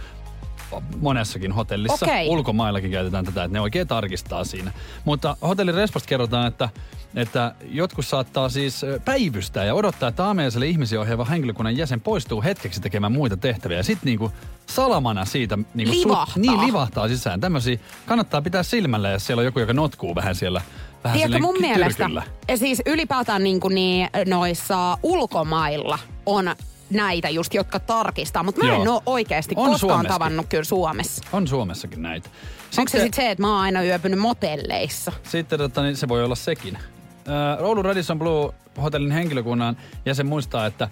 monessakin hotellissa. Okei. Ulkomaillakin käytetään tätä, että ne oikein tarkistaa siinä. Mutta hotelli Resposta kerrotaan, että, että jotkut saattaa siis päivystää ja odottaa, että aamiaiselle ihmisiä ohjaava henkilökunnan jäsen poistuu hetkeksi tekemään muita tehtäviä. Ja sitten niinku salamana siitä niinku Livahtaa. niin, livahtaa sisään. Tämmöisiä kannattaa pitää silmällä, jos siellä on joku, joka notkuu vähän siellä vähän Tiedätkö, mun mielestä ja siis ylipäätään niin kuin niin, noissa ulkomailla on näitä just, jotka tarkistaa. Mutta mä en ole oikeasti On koskaan Suomessakin. tavannut kyllä Suomessa. On Suomessakin näitä. Onko se sitten se, että mä oon aina yöpynyt motelleissa? Sitten tota, niin se voi olla sekin. Äh, Oulun Radisson Blue hotellin henkilökunnan jäsen muistaa, että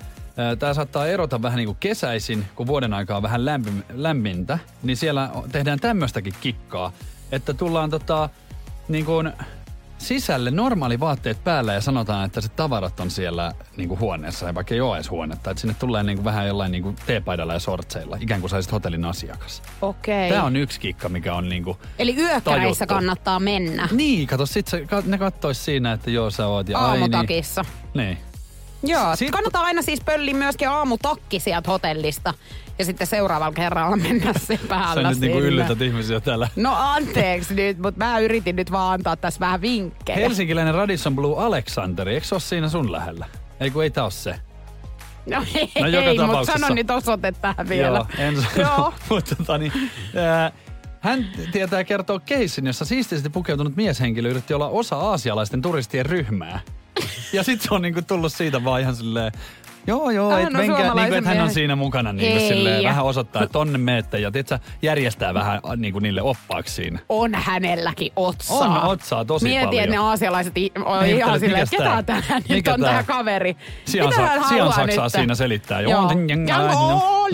Tämä saattaa erota vähän niin kuin kesäisin, kun vuoden aikaa on vähän lämpim- lämmintä, niin siellä tehdään tämmöistäkin kikkaa, että tullaan tota, niin kuin sisälle normaali vaatteet päällä ja sanotaan, että se tavarat on siellä niin kuin huoneessa, vaikka ei ole edes huonetta. Että sinne tulee niin kuin vähän jollain niin kuin teepaidalla ja sortseilla, ikään kuin saisit hotellin asiakas. Okei. Tämä on yksi kikka, mikä on niin kuin Eli yökkäreissä tajuttu. kannattaa mennä Niin, kato, sit se, ne kattois siinä, että joo sä oot ja ai niin. aamutakissa. niin. Joo, Sit... kannattaa aina siis pölliä myöskin aamutakki sieltä hotellista. Ja sitten seuraavalla kerralla mennä (laughs) se päällä Sä nyt niinku sinne. yllätät ihmisiä täällä. No anteeksi nyt, mutta mä yritin nyt vaan antaa tässä vähän vinkkejä. Helsinkiläinen Radisson Blue Alexanderi, eikö se ole siinä sun lähellä? Ei kun ei tää ole se. No ei, No joka ei mutta sano nyt osoite tähän vielä. Joo, en sano. Joo. (laughs) Mutta tota, niin, ää, hän tietää kertoa keissin, jossa siististi pukeutunut mieshenkilö yritti olla osa aasialaisten turistien ryhmää. Ja sitten se on niinku tullut siitä vaan ihan silleen, Joo, joo, Hän et on menkää, suomalaisen niinku, että hän on siinä mukana niinku, Ei. silleen, vähän osoittaa, että tonne meette ja tietsä, järjestää vähän a, niinku, niille oppaaksi siinä. On hänelläkin otsaa. On otsaa tosi Mieti, paljon. että ne aasialaiset on Niin, ihan silleen, että ketä tää nyt on tää kaveri. Sian, Mitä hän sian saksaa nyt? siinä selittää. Joo. Ja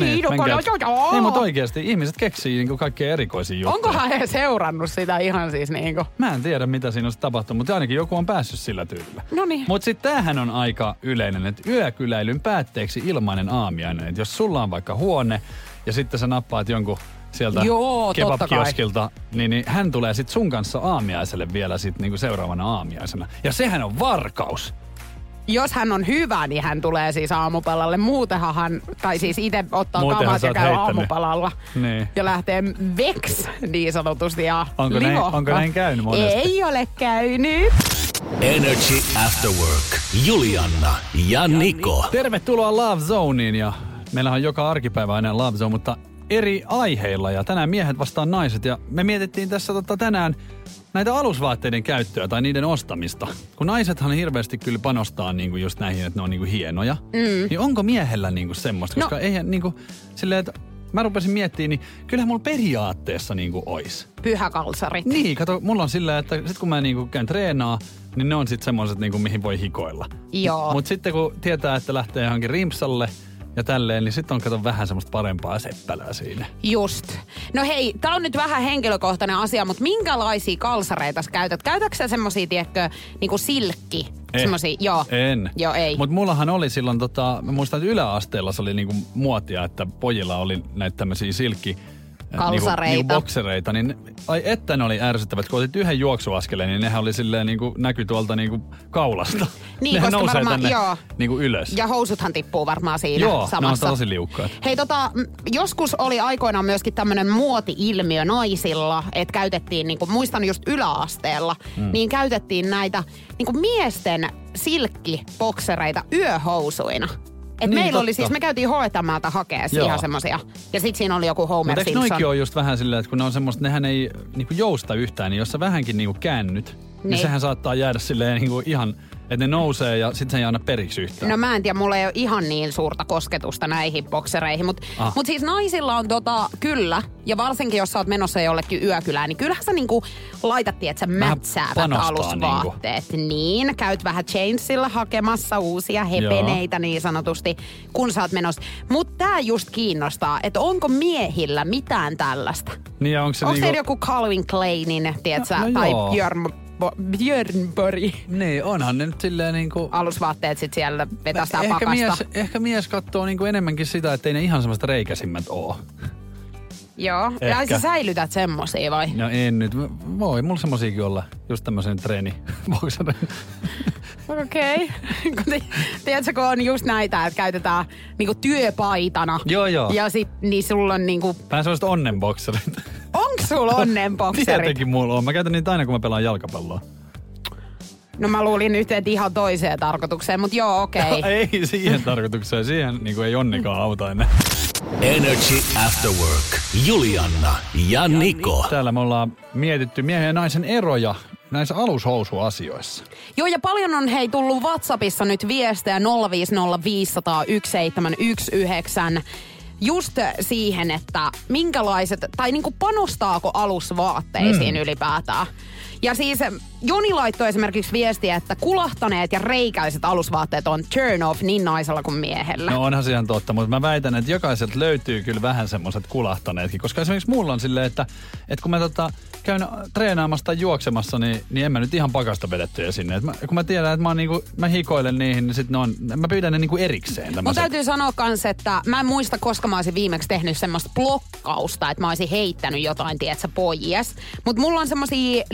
Niin, no, joo, joo. Ei, mutta oikeasti ihmiset keksii niinku kaikkea erikoisia juttuja. Onkohan he seurannut sitä ihan siis niinku? Mä en tiedä, mitä siinä on tapahtunut, mutta ainakin joku on päässyt sillä tyylillä. Noniin. Mutta sitten tämähän on aika yleinen, että yökyläilyn päätteeksi ilmainen aamiainen. Et jos sulla on vaikka huone ja sitten sä nappaat jonkun sieltä Joo, kebabkioskilta, niin, niin hän tulee sitten sun kanssa aamiaiselle vielä sit niinku seuraavana aamiaisena. Ja sehän on varkaus. Jos hän on hyvä, niin hän tulee siis aamupalalle. Muutenhan hän, tai siis itse ottaa Muutenhan kamat ja käy heittänyt. aamupalalla. Niin. Ja lähtee veks niin sanotusti ja Onko näin- onko näin käynyt monesti? Ei ole käynyt. Energy After Work. Julianna ja Niko. Tervetuloa Love Zoneen ja meillä on joka arkipäivä aina Love Zone, mutta eri aiheilla ja tänään miehet vastaan naiset ja me mietittiin tässä tota tänään näitä alusvaatteiden käyttöä tai niiden ostamista. Kun naisethan hirveästi kyllä panostaa niinku just näihin, että ne on niinku hienoja, mm. niin onko miehellä niinku semmoista? No. Koska eihän niinku silleen, että mä rupesin miettimään, niin kyllähän mulla periaatteessa niinku ois. Pyhäkalsarit. Niin, kato, mulla on silleen, että sit kun mä niinku käyn treenaa, niin ne on sitten semmoiset, niinku, mihin voi hikoilla. Joo. Mutta sitten kun tietää, että lähtee johonkin rimpsalle ja tälleen, niin sitten on kato vähän semmoista parempaa seppälää siinä. Just. No hei, tää on nyt vähän henkilökohtainen asia, mutta minkälaisia kalsareita sä käytät? Käytätkö sä semmosia, tiedätkö, niinku silkki? Eh, Semmosia, joo. En. Joo, ei. Mutta mullahan oli silloin, tota, mä muistan, että yläasteella se oli niinku muotia, että pojilla oli näitä tämmöisiä silkki Kalsareita. Niinku, niinku boksereita, niin ai että ne oli ärsyttävät. Kun otit yhden juoksuaskeleen, niin nehän oli silleen niinku, näky tuolta niinku kaulasta. Niin, (laughs) nehän koska nousee varmaan- tänne joo. niinku ylös. Ja housuthan tippuu varmaan siinä Joo, samassa. ne on tosi liukkaat. Hei tota, joskus oli aikoinaan myöskin tämmönen muoti-ilmiö naisilla, että käytettiin, niinku, muistan just yläasteella, mm. niin käytettiin näitä niinku miesten silkkiboksereita yöhousuina. Et Niin, meillä totta. oli siis, me käytiin Hoetamäältä hakea Joo. ihan semmosia. Ja sit siinä oli joku Homer Mutta eikö Simpson. noikin ole just vähän silleen, että kun ne on semmoista, nehän ei niinku jousta yhtään, niin jos sä vähänkin niinku käännyt, niin, Niin. sehän saattaa jäädä silleen niinku ihan, että ne nousee ja sit se ei anna periksi yhtään. No mä en tiedä, mulla ei ole ihan niin suurta kosketusta näihin boksereihin, mutta Ah. mut siis naisilla on tota, kyllä, ja varsinkin jos sä oot menossa jollekin yökylään, niin kyllähän sä niinku laitat, että sä mätsäävät alusvaatteet. Niin, käyt vähän Chainsilla hakemassa uusia hepeneitä niin sanotusti, kun sä oot menossa. Mutta tää just kiinnostaa, että onko miehillä mitään tällaista? Niin onko se Onko niinku... joku Calvin Kleinin, tiedätkö, No- no tai joo. Björn, Bo- Björnborg Niin, onhan ne nyt silleen niinku... alusvaatteet sit siellä vetästää ehkä pakasta? mies, ehkä mies katsoo niinku enemmänkin sitä, että ei ne ihan semmoista reikäsimmät oo. Joo. Ehkä. Ja sä säilytät semmosia vai? No en nyt. Voi mulla semmosiakin olla. Just tämmöisen treeni. (laughs) Okei. (laughs) Okay. Tiedätkö, kun on just näitä, että käytetään niinku työpaitana. Joo, joo. Ja sit, niin sulla on niinku, Vähän semmoista onnenbokserit. (laughs) onks sulla onnenbokserit? (laughs) Tietenkin mulla on. Mä käytän niitä aina, kun mä pelaan jalkapalloa. No mä luulin nyt, että ihan toiseen tarkoitukseen, mutta joo, okei. Okay. (laughs) ei siihen tarkoitukseen. Siihen niin ei onnikaan auta enää. Energy After Work. Julianna ja Niko. Täällä me ollaan mietitty miehen ja naisen eroja näissä alushousuasioissa. Joo, ja paljon on hei tullut WhatsAppissa nyt viestejä 050501719 just siihen, että minkälaiset, tai niinku panostaako alusvaatteisiin mm. ylipäätään. Ja siis Joni laittoi esimerkiksi viestiä, että kulahtaneet ja reikäiset alusvaatteet on turn off niin naisella kuin miehellä. No onhan se ihan totta, mutta mä väitän, että jokaiselta löytyy kyllä vähän semmoiset kulahtaneetkin. Koska esimerkiksi mulla on silleen, että, että kun mä tota, käyn treenaamassa tai juoksemassa, niin, niin en mä nyt ihan pakasta vedettyjä sinne. Et mä, kun mä tiedän, että mä, niinku, mä hikoilen niihin, niin sit ne on, mä pyydän ne niinku erikseen. Mun täytyy sanoa kans, että mä en muista, koska mä olisin viimeksi tehnyt semmoista blokkausta, että mä olisin heittänyt jotain, tietsä, pojies. Mutta mulla on semmosia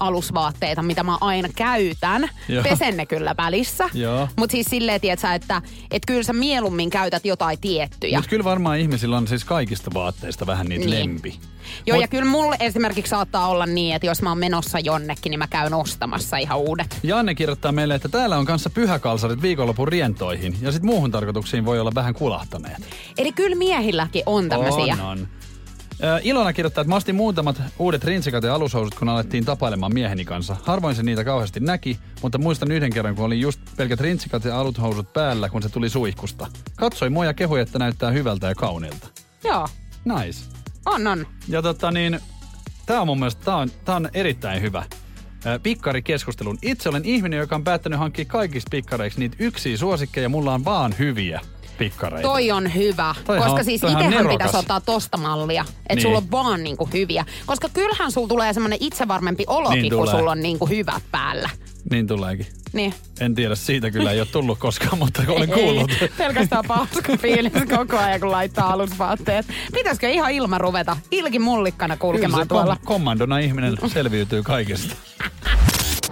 lempialusvaatteita, mitä mä aina käytän. Joo. Pesen ne kyllä välissä. Mutta siis silleen, tietsä, että et kyllä sä mieluummin käytät jotain tiettyjä. Mutta kyllä varmaan ihmisillä on siis kaikista vaatteista vähän niitä Niin. lempi. Joo, Mut- ja kyllä mulle esimerkiksi saattaa olla niin, että jos mä oon menossa jonnekin, niin mä käyn ostamassa ihan uudet. Janne kirjoittaa meille, että täällä on kanssa pyhäkalsarit viikonlopun rientoihin ja sitten muuhun tarkoituksiin voi olla vähän kulahtaneet. Eli kyllä miehilläkin on tämmöisiä. On, on. Ilona kirjoittaa, että mä ostin muutamat uudet rinsikat ja alushousut, kun alettiin tapailemaan mieheni kanssa. Harvoin se niitä kauheasti näki, mutta muistan yhden kerran, kun oli just pelkät rinsikat ja alushousut päällä, kun se tuli suihkusta. Katsoi mua ja kehui, että näyttää hyvältä ja kauniilta. Joo, Nice. on on. Ja tota niin, tää on mun mielestä, tää on, tää on erittäin hyvä. Pikkarikeskustelun. Itse olen ihminen, joka on päättänyt hankkia kaikista pikkareiksi niitä yksiä suosikkeja. Mulla on vaan hyviä pikkareita. Toi on hyvä, Toihan koska on- siis nerokas. pitäisi ottaa tosta mallia. Että Niin. sulla on vaan niinku hyviä. Koska kyllähän sulla tulee semmoinen itsevarmempi olokin, Niin kun sulla on niinku hyvät päällä. Niin tuleekin. Niin. En tiedä, siitä kyllä ei ole tullut koskaan, mutta olen kuullut. Ei, (laughs) pelkästään paska fiilis koko ajan, kun laittaa alusvaatteet. Pitäisikö ihan ilma ruveta ilki mullikkana Kyllä kulkemaan se tuolla? kom- kommandona ihminen selviytyy kaikesta.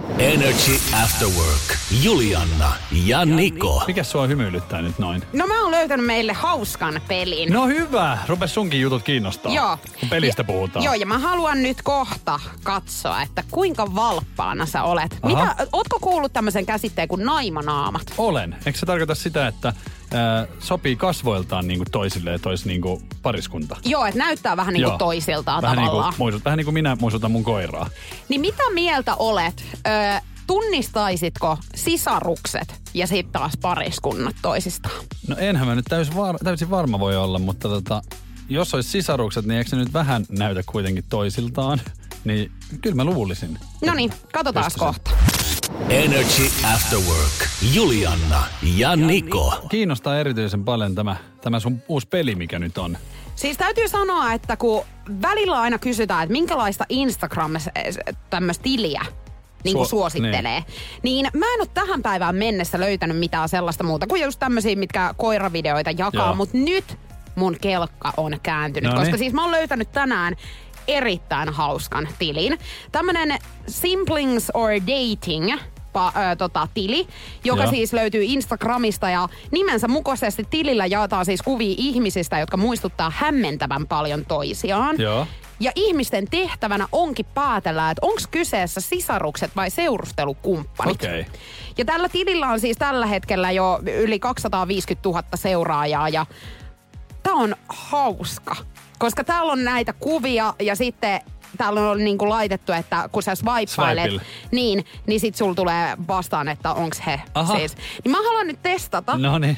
Energy After Work. Julianna ja Niko. Mikä sua hymyilyttää nyt noin? No mä oon löytänyt meille hauskan pelin. No hyvä, rupes sunkin jutut kiinnostaa. Joo. Kun pelistä ja, puhutaan. Joo, ja mä haluan nyt kohta katsoa, että kuinka valppaana sä olet. Aha. Mitä, ootko kuullut tämmöisen käsitteen kuin naimanaamat? Olen. Eikö se tarkoita sitä, että sopii kasvoiltaan niinku toisilleen tois niinku pariskunta? Joo, että näyttää vähän niin kuin toisiltaan vähän tavallaan. Niinku, muistut, vähän niin kuin minä muistutan mun koiraa. Niin mitä mieltä olet? Ö, tunnistaisitko sisarukset ja sitten taas pariskunnat toisistaan? No enhän mä nyt täysin, var, täysin varma voi olla, mutta tota, jos olisi sisarukset, niin eikö ne nyt vähän näytä kuitenkin toisiltaan? Niin kyllä mä luulisin. No niin, katsotaan kohta. Energy After Work. Julianna ja Niko. Kiinnostaa erityisen paljon tämä, tämä sun uusi peli, mikä nyt on. Siis täytyy sanoa, että kun välillä aina kysytään, että minkälaista Instagram tämmöistä tiliä niin kuin Suo- suosittelee. Niin. niin mä en ole tähän päivään mennessä löytänyt mitään sellaista muuta kuin just tämmöisiä, mitkä koiravideoita jakaa. Joo. Mutta nyt mun kelkka on kääntynyt, Noniin. koska siis mä oon löytänyt tänään erittäin hauskan tilin. Tämmönen Simplings or Dating pa, ö, tota, tili, joka Joo. siis löytyy Instagramista ja nimensä mukaisesti tilillä jaetaan siis kuvia ihmisistä, jotka muistuttaa hämmentävän paljon toisiaan. Joo. Ja ihmisten tehtävänä onkin päätellä, että onko kyseessä sisarukset vai seurustelukumppanit. Okei. Ja tällä tilillä on siis tällä hetkellä jo yli 250 000 seuraajaa ja tämä on hauska, koska täällä on näitä kuvia ja sitten täällä on niinku laitettu, että kun sä swipeilet, niin, niin sit sulla tulee vastaan, että onks he Aha. siis. Niin mä haluan nyt testata, No niin.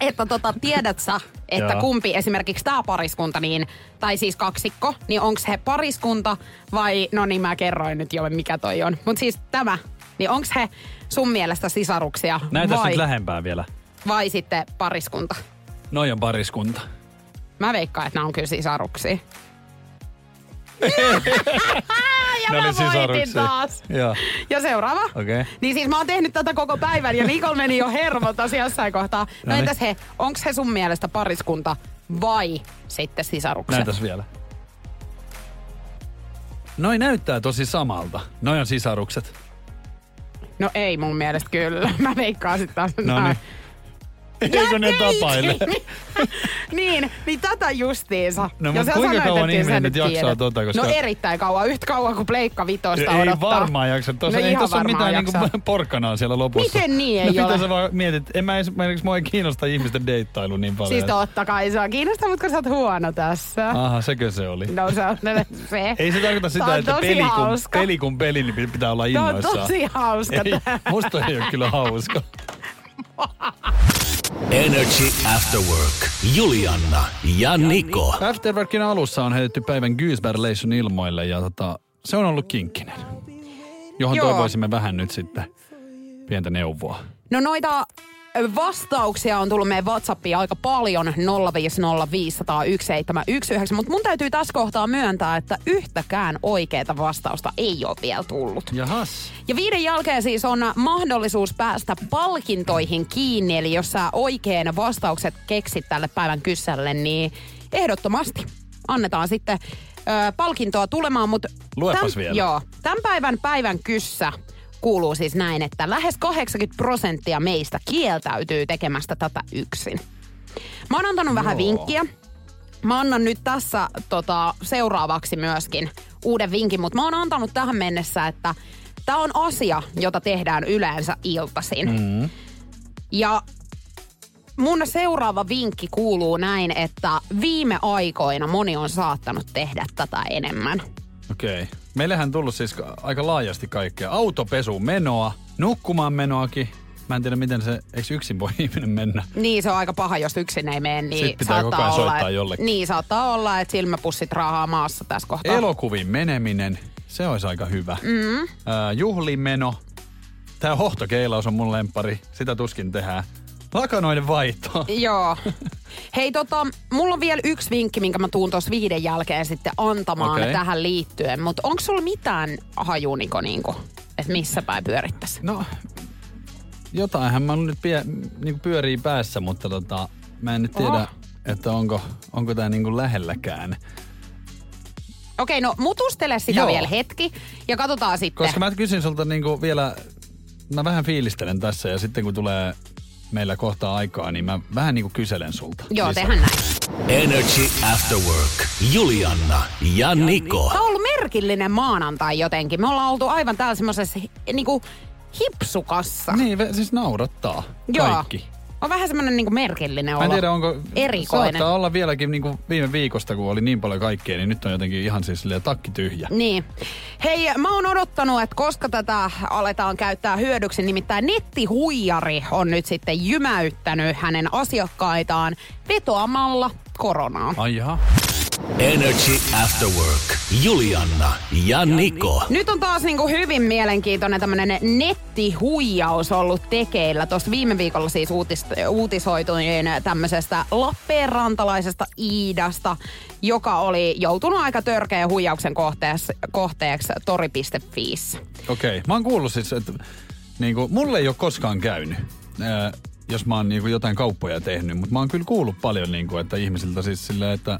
että tota, tiedät sä, että kumpi esimerkiksi tämä pariskunta, niin, tai siis kaksikko, niin onks he pariskunta vai, no niin mä kerroin nyt jo mikä toi on. Mutta siis tämä, niin onks he sun mielestä sisaruksia Näytäs vai, nyt lähempää vielä. vai sitten pariskunta? Noi on pariskunta. Mä veikkaan, että nämä on kyllä sisaruksia. (laughs) ja Ne mä oli voitin sisaruksia. taas. Joo. Ja seuraava. Okei. Niin siis mä oon tehnyt tätä koko päivän ja Nikol meni jo hermot jossain kohtaa. No Noniin. entäs he, onks he sun mielestä pariskunta vai sitten sisarukset? Näytäs vielä. Noi näyttää tosi samalta. Noi on sisarukset. No ei mun mielestä kyllä. (laughs) Mä veikkaan sit taas. No niin. Eikö ne tapaile? (laughs) niin, niin tätä justiinsa. No, Ja mut sä kuinka kauan ihminen nyt jaksaa tiedät. tota, koska- No erittäin kauan, yhtä kauan kuin Pleikka Vitosta ei odottaa. varmaan jaksa. Tuossa, No ei tuossa ole mitään jaksaa. niinku porkkanaa siellä lopussa. Miten niin ei no, ole? mitä sä vaan mietit? En mä esimerkiksi mua ei kiinnosta ihmisten deittailu niin paljon. Siis totta kai se on kiinnostaa, mutta kun sä oot huono tässä. Aha, sekö se oli? No se on (laughs) se. Ei se tarkoita sitä, on että peli kun, peli kun peli, niin pitää olla Tää on innoissaan. tosi hauska Ei, musta ei ole kyllä hauska. (laughs) Energy After Work. Julianna ja Niko. Afterworkin alussa on heitetty päivän Goosebärlation ilmoille ja tota, se on ollut kinkkinen. Johon Joo. toivoisimme vähän nyt sitten pientä neuvoa. No noita vastauksia on tullut meidän WhatsAppiin aika paljon 050501719, mutta mun täytyy tässä kohtaa myöntää, että yhtäkään oikeaa vastausta ei ole vielä tullut. Jahas. Ja viiden jälkeen siis on mahdollisuus päästä palkintoihin kiinni, eli jos sä oikein vastaukset keksit tälle päivän kyssälle, niin ehdottomasti annetaan sitten ö, palkintoa tulemaan, mutta... Luepas vielä. Joo. Tämän päivän päivän kyssä kuuluu siis näin, että lähes 80 prosenttia meistä kieltäytyy tekemästä tätä yksin. Mä oon antanut vähän vinkkiä. Mä annan nyt tässä tota, seuraavaksi myöskin uuden vinkin, mutta mä oon antanut tähän mennessä, että tämä on asia, jota tehdään yleensä iltaisin. Mm. Ja mun seuraava vinkki kuuluu näin, että viime aikoina moni on saattanut tehdä tätä enemmän. Okei. Okay. Meillähän tullut siis aika laajasti kaikkea. Autopesu menoa, nukkumaan menoakin. Mä en tiedä, miten se, eikö yksin voi (laughs) ihminen mennä? Niin, se on aika paha, jos yksin ei mene. Niin Sitten pitää koko ajan olla, soittaa jollekin. Niin, saattaa olla, että silmäpussit raahaa maassa tässä kohtaa. Elokuviin meneminen, se olisi aika hyvä. Mm. Äh, juhlimeno. Tää hohtokeilaus on mun lempari. Sitä tuskin tehdään. Lakanoiden vaihto. Joo. Hei tota, mulla on vielä yksi vinkki, minkä mä tuun tuossa viiden jälkeen sitten antamaan okay. tähän liittyen. Mutta onko sulla mitään haju Niko, niinku, että missä päin pyörittäisi? No, jotainhan mä nyt pie, niinku pyörii päässä, mutta tota, mä en nyt tiedä, Oho. että onko, onko tää niinku lähelläkään. Okei, no mutustele sitä Joo. vielä hetki ja katsotaan sitten. Koska mä kysyn sulta niinku vielä, mä vähän fiilistelen tässä ja sitten kun tulee meillä kohtaa aikaa, niin mä vähän niinku kyselen sulta. Joo, lisää. tehdään näin. Energy After Work. Julianna ja Niko. Tämä on ollut merkillinen maanantai jotenkin. Me ollaan oltu aivan täällä semmoisessa niinku hipsukassa. Niin, siis naurattaa Joo. kaikki. On vähän semmoinen niinku merkillinen olo. Mä en tiedä, onko... Erikoinen. Saattaa olla vieläkin niin kuin viime viikosta, kun oli niin paljon kaikkea, niin nyt on jotenkin ihan siis silleen takki tyhjä. Niin. Hei, mä oon odottanut, että koska tätä aletaan käyttää hyödyksi, nimittäin nettihuijari on nyt sitten jymäyttänyt hänen asiakkaitaan vetoamalla koronaan. Ai jaha. Energy After Work. Julianna ja Niko. Nyt on taas niinku hyvin mielenkiintoinen tämmönen nettihuijaus ollut tekeillä. Tuossa viime viikolla siis uutis, uutisoituin tämmöisestä Lappeenrantalaisesta Iidasta, joka oli joutunut aika törkeän huijauksen kohteeksi, kohteeksi tori.fiissä. Okei. Mä oon kuullut siis, että niinku, mulle ei ole koskaan käynyt, ää, jos mä oon niinku jotain kauppoja tehnyt, mutta mä oon kyllä kuullut paljon, niinku, että ihmisiltä siis silleen, että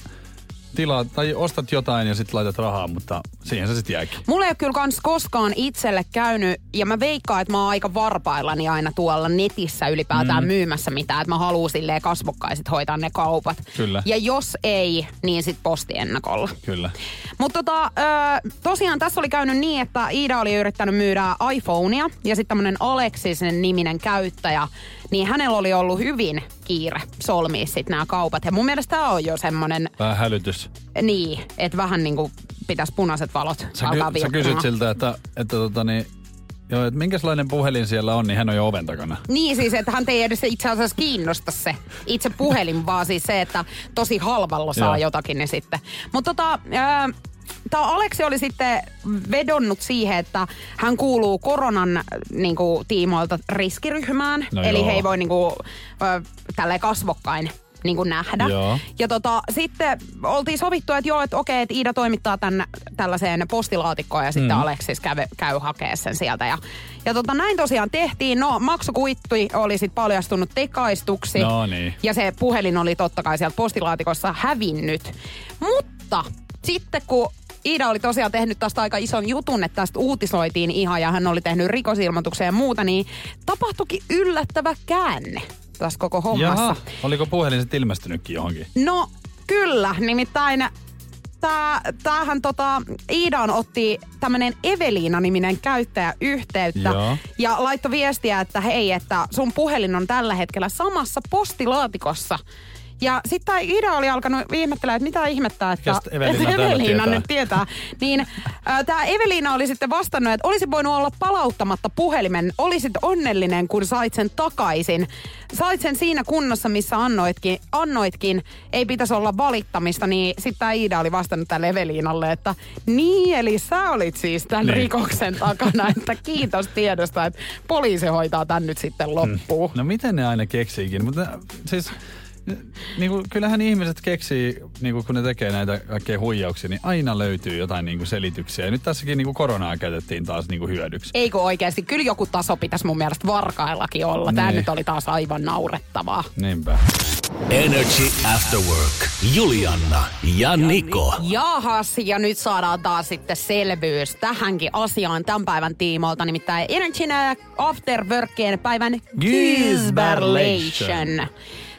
tilaat tai ostat jotain ja sitten laitat rahaa, mutta siihen se sitten jääkin. Mulla ei ole kyllä kans koskaan itselle käynyt, ja mä veikkaan, että mä oon aika varpaillani aina tuolla netissä ylipäätään mm. myymässä mitään, että mä haluan silleen kasvokkaiset hoitaa ne kaupat. Kyllä. Ja jos ei, niin sit postiennakolla. Kyllä. Mutta tota, ö, tosiaan tässä oli käynyt niin, että Iida oli yrittänyt myydä iPhonea ja sitten tämmönen Alexis niminen käyttäjä, niin hänellä oli ollut hyvin kiire solmia sitten nämä kaupat. Ja mun mielestä tää on jo semmonen, Vähän hälytys. niin, että vähän niinku pitäisi punaiset valot Sä, alkaa ky- sä kysyt siltä, että, että tota niin, joo, että minkälainen puhelin siellä on, niin hän on jo oven takana. Niin siis, että hän ei edes itse asiassa kiinnosta se itse puhelin, vaan siis se, että tosi halvalla saa Joo. jotakin niin sitten. Mutta tota, Tämä Aleksi oli sitten vedonnut siihen, että hän kuuluu koronan niin kuin, tiimoilta riskiryhmään. No eli joo. he ei voi niin kuin, ö, tälleen kasvokkain niin kuin nähdä. Joo. Ja tota, sitten oltiin sovittu, että joo, että okei, että Iida toimittaa tämän tällaiseen postilaatikkoon ja sitten Mm. Aleksis käy, käy hakea sen sieltä. Ja, ja tota, näin tosiaan tehtiin. No, maksukuitti oli sitten paljastunut tekaistuksi. No niin. Ja se puhelin oli totta kai sieltä postilaatikossa hävinnyt. Mutta sitten kun Iida oli tosiaan tehnyt tästä aika ison jutun, että tästä uutisoitiin ihan ja hän oli tehnyt rikosilmoituksen ja muuta, niin tapahtuikin yllättävä käänne tässä koko hommassa. Jaha, oliko puhelin sitten ilmestynytkin johonkin? No kyllä, nimittäin tää, tämähän tota, Iidaan otti tämmönen Eveliina-niminen käyttäjä yhteyttä Joo. ja laittoi viestiä, että hei, että sun puhelin on tällä hetkellä samassa postilaatikossa. Ja sitten tämä Ida oli alkanut ihmettelemään, että mitä ihmettä, että Eveliina että täällä Eveliina tietää? nyt tietää. Niin tämä Eveliina oli sitten vastannut, että olisi voinut olla palauttamatta puhelimen. Olisit onnellinen, kun sait sen takaisin. Sait sen siinä kunnossa, missä annoitkin. annoitkin. Ei pitäisi olla valittamista, niin sitten tämä Iida oli vastannut tälle Eveliinalle, että niin, eli sä olit siis tämän Niin. rikoksen takana, (laughs) että kiitos tiedosta, että poliisi hoitaa tämän nyt sitten loppuun. No miten ne aina keksiikin? Mutta siis niin kuin, kyllähän ihmiset keksii, niin kuin, kun ne tekee näitä kaikkea huijauksia, niin aina löytyy jotain niin kuin selityksiä. Ja nyt tässäkin niin kuin koronaa käytettiin taas niin kuin hyödyksi. Eikö oikeasti? Kyllä joku taso pitäisi mun mielestä varkaillakin olla. Tämä Niin. nyt oli taas aivan naurettavaa. Niinpä. Energy After Work. Julianna ja Niko. Jahas, ja nyt saadaan taas sitten selvyys tähänkin asiaan tämän päivän tiimoilta, nimittäin Energyn After Workien päivän Gizberlation.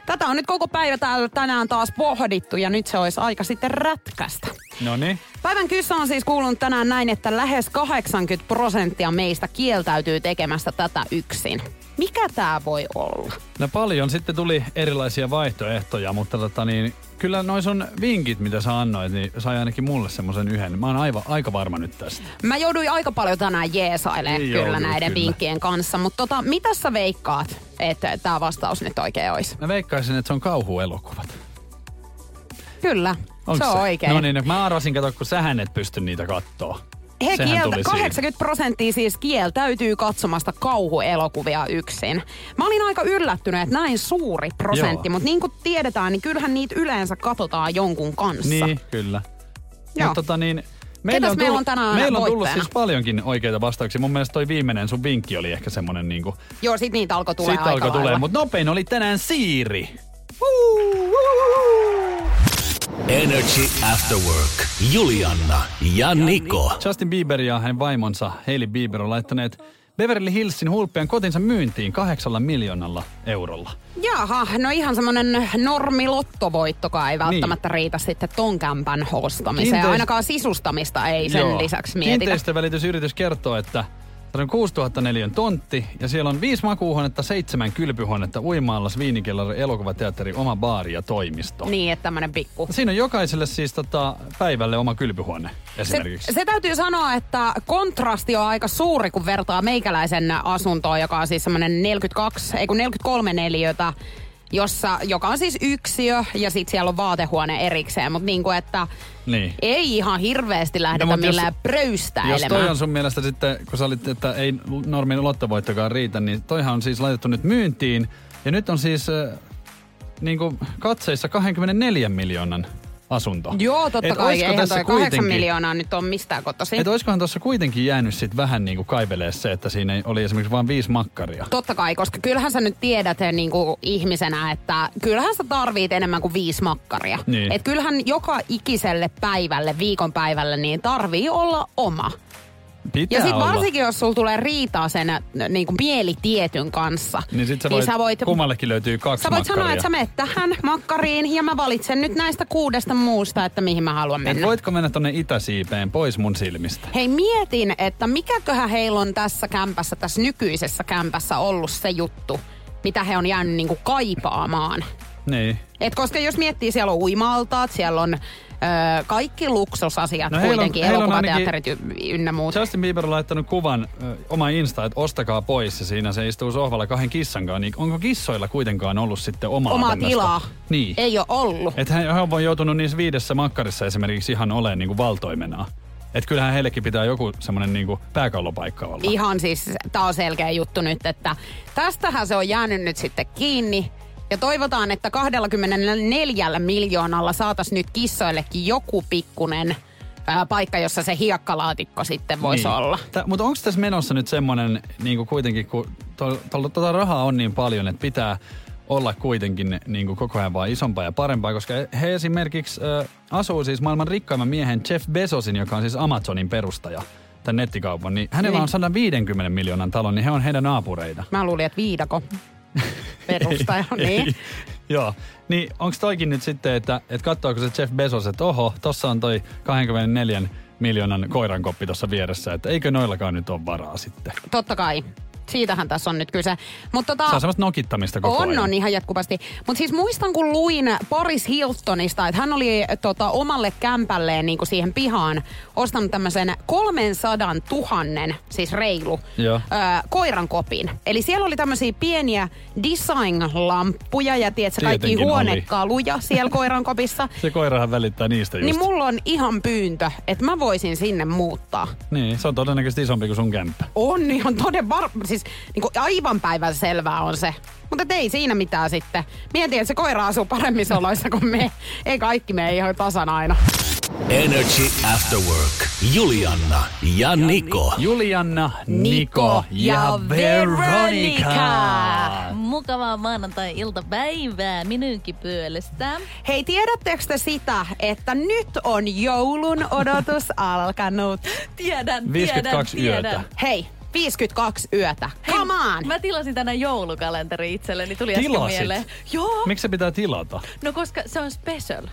Tätä on nyt koko päivä täällä tänään taas pohdittu ja nyt se olisi aika sitten rätkästä. No niin. Päivän kyssä on siis kuulunut tänään näin, että lähes 80 prosenttia meistä kieltäytyy tekemästä tätä yksin. Mikä tämä voi olla? No paljon sitten tuli erilaisia vaihtoehtoja, mutta tota niin, kyllä noin sun vinkit, mitä sä annoit, niin sai ainakin mulle semmoisen yhden. Mä oon aivan, aika varma nyt tästä. Mä jouduin aika paljon tänään jeesailemaan Niin kyllä joudut, näiden kyllä. vinkkien kanssa, mutta tota, mitä sä veikkaat, että tämä vastaus nyt oikein olisi? Mä veikkaisin, että se on kauhuelokuvat. Kyllä, Onks se on oikein. No niin, mä arvasin, kato, kun sähän et pysty niitä kattoo. He kieltä, tuli siinä. 80 prosenttia siis kieltäytyy katsomasta kauhuelokuvia yksin. Mä olin aika yllättynyt, että näin suuri prosentti, Joo. mutta niin kuin tiedetään, niin kyllähän niitä yleensä katsotaan jonkun kanssa. Niin, kyllä. Joo. Mutta tota niin, Ketäs meillä on tänään meillä on tullut voittajana? siis paljonkin oikeita vastauksia. Mun mielestä toi viimeinen sun vinkki oli ehkä semmonen niinku... Joo, sit niitä alkoi tulee aika alkoi tulee, mutta nopein oli tänään Siiri. Energy After Work. Julianna ja Niko. Justin Bieber ja hänen vaimonsa Hailey Bieber on laittaneet Beverly Hillsin hulppian kotinsa myyntiin kahdeksalla miljoonalla eurolla. Jaha, no ihan semmonen normi lottovoittokaan ei välttämättä Niin. riitä sitten ton kämpän ostamiseen. Kiinteist- Ainakaan sisustamista ei sen Joo. lisäksi mietitä. Kiinteistövälitysyritys kertoo, että tässä on 6000 neliön tontti ja siellä on viisi makuuhuonetta, seitsemän kylpyhuonetta, uimaallas, viinikellari, elokuvateatteri, oma baari ja toimisto. Niin, että tämmönen pikku. Siinä on jokaiselle siis tota, päivälle oma kylpyhuone Se, esimerkiksi. se täytyy sanoa, että kontrasti on aika suuri, kun vertaa meikäläisen asuntoon, joka on siis semmoinen 42, ei kun 43 neliötä, jossa, joka on siis yksiö ja sitten siellä on vaatehuone erikseen, mutta niin kuin, että Niin. ei ihan hirveästi lähdetä No, jos- millään Jos pröystäilemään. toi on sun mielestä sitten, kun sä olit, että ei normin lottovoittokaan riitä, niin toihan on siis laitettu nyt myyntiin. Ja nyt on siis äh, niin kuin katseissa 24 miljoonan asunto. Joo, totta Et kai. Eihän tässä toi 8 kuitenkin- miljoonaa nyt on mistään kotoisin. Että olisikohan tuossa kuitenkin jäänyt sit vähän niin kuin kaivelee se, että siinä oli esimerkiksi vain viisi makkaria. Totta kai, koska kyllähän sä nyt tiedät eh, niin kuin ihmisenä, että kyllähän sä tarvit enemmän kuin viisi makkaria. Niin. Et kyllähän joka ikiselle päivälle, viikonpäivälle, niin tarvii olla oma. Pitää Ja sitten varsinkin, jos sulla tulee riitaa sen niin kuin mielitietyn kanssa. Niin sit sä voit, sä voit, kummallekin löytyy kaksi sä voit makkaria. sanoa, että sä menet tähän makkariin ja mä valitsen nyt näistä kuudesta muusta, että mihin mä haluan Et mennä. voitko mennä tonne itäsiipeen pois mun silmistä? Hei mietin, että mikäköhän heillä on tässä kämpässä, tässä nykyisessä kämpässä ollut se juttu, mitä he on jäänyt niinku kaipaamaan. Niin. Et koska jos miettii, siellä on uimaltaat, siellä on kaikki luksusasiat No kuitenkin, on elokuvateatterit ynnä muut. Justin Bieber on laittanut kuvan ö, oma Insta, että ostakaa pois ja siinä se istuu sohvalla kahden kissan kanssa. Niin onko kissoilla kuitenkaan ollut sitten omaa Omaa tämmöstä? tilaa Niin. ei ole ollut. Että hän, hän on joutunut niissä viidessä makkarissa esimerkiksi ihan olemaan niin kuin valtoimenaa. Että kyllähän heillekin pitää joku semmoinen niin kuin pääkallopaikka olla. Ihan siis, tää on selkeä juttu nyt, että tästähän se on jäänyt nyt sitten kiinni. Ja toivotaan, että 24 miljoonalla saataisiin nyt kissoillekin joku pikkunen ää, paikka, jossa se hiekkalaatikko sitten voisi Niin. olla. Tä, mutta onko tässä menossa nyt semmoinen, niin kuin kuitenkin, kun to, to, tota rahaa on niin paljon, että pitää olla kuitenkin niin kuin koko ajan vaan isompaa ja parempaa, koska he esimerkiksi äh, asuu siis maailman rikkaimman miehen Jeff Bezosin, joka on siis Amazonin perustaja, tämän nettikaupan, niin hänellä Niin. on 150 miljoonan talon, niin he on heidän naapureita. Mä luulin, että viidako (laughs) perustaja. niin. Ei. Joo. Niin onko toikin nyt sitten, että, että katsoako se Jeff Bezos, että oho, tossa on toi 24 miljoonan koirankoppi tuossa vieressä, että eikö noillakaan nyt ole varaa sitten. Totta kai. Siitähän tässä on nyt kyse. Mutta tota, Se on semmoista nokittamista koko on, ajan. on ihan jatkuvasti. Mutta siis muistan, kun luin Paris Hiltonista, että hän oli tota, omalle kämpälleen niin kuin siihen pihaan ostanut tämmöisen 300 000, siis reilu, Joo. ö, koiran kopin. Eli siellä oli tämmöisiä pieniä design-lamppuja ja tiedätkö, kaikki Tietenkin oli. huonekaluja siellä koiran kopissa. (laughs) Se koirahan välittää niistä just. Niin mulla on ihan pyyntö, että mä voisin sinne muuttaa. Niin, se on todennäköisesti isompi kuin sun kämppä. On ihan toden var... Siis siis niin kuin aivan päivän selvää on se. Mutta ei siinä mitään sitten. Mietin, että se koira asuu paremmissa oloissa kuin me. Ei kaikki me ihan tasan aina. Energy After Work. Julianna ja Niko. Julianna, Niko, ja. Veronica. Mukavaa maanantai-iltapäivää minunkin puolesta. Hei, tiedättekö te sitä, että nyt on joulun odotus (laughs) alkanut? Tiedän, 52 tiedän, yötä. tiedän. Hei, 52 yötä. Come on! Mä tilasin tänään joulukalenteri itselleni, tuli äsken Tilasit? mieleen. Joo, Miksi se pitää tilata? no koska se on special.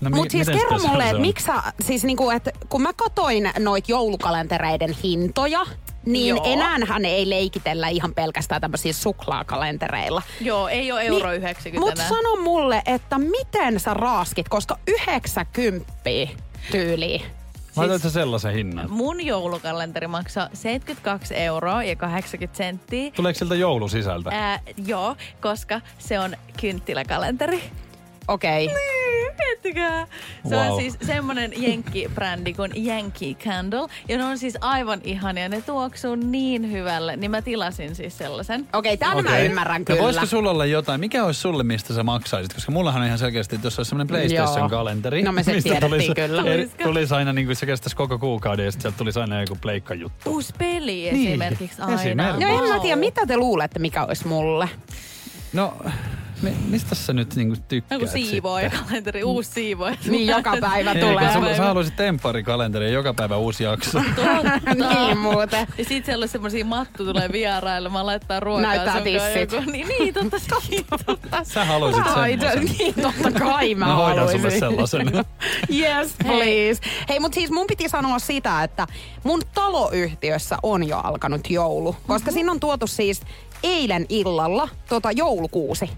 No, mi- Mutta siis kerro mulle, että miksi sä, siis niinku, että kun mä katoin noit joulukalentereiden hintoja, niin Joo. enäähän ei leikitellä ihan pelkästään tämmöisiä suklaakalentereilla. Joo, ei ole euro 90 Mutta sano mulle, että miten sä raaskit, koska 90 tyyliin. Laitoit sä sellaisen hinnan? Mun joulukalenteri maksaa 72 euroa ja 80 senttiä. Tuleeko siltä joulu sisältä? Ää, joo, koska se on kynttiläkalenteri. Okei. Okay. Miettikää. Se Wow. on siis semmonen jenkkibrändi kuin Yankee Candle. Ja ne on siis aivan ihania. Ne tuoksuu niin hyvälle. Niin mä tilasin siis sellaisen. Okei, tämän okay. mä ymmärrän Ja kyllä. voisiko sulla olla jotain? Mikä olisi sulle, mistä sä maksaisit? Koska mullahan on ihan selkeästi, että jos olisi semmoinen PlayStation-kalenteri. No me se mistä tiedettiin tulisi, kyllä. eri- tulisi aina niin kuin se kestäisi koko kuukauden ja sitten sieltä tulisi aina joku pleikkajuttu. Uusi peli Niin, esimerkiksi aina. esimerkiksi. No en mä tiedä, mitä te luulette, mikä olisi mulle? No, mi- mistä sä nyt niinku tykkäät Joku siivooja kalenteri, uusi siivooja. (laughs) Niin joka päivä Ei, tulee. sä, sä haluaisit tempparikalenteri ja joka päivä uusi jakso. (laughs) Totta. niin muuten. Ja sit siellä on semmosia mattu tulee vierailemaan, laittaa ruokaa. Näyttää tissit. joku- Niin, niin totta, (laughs) totta. Sä haluaisit Ai, semmoisen. niin, totta kai mä Mä hoidan sulle sellaisen. Yes, please. Hei, mutta siis mun piti sanoa sitä, että mun taloyhtiössä on jo alkanut joulu. Koska Mhm. siinä on tuotu siis eilen illalla tota joulukuusi.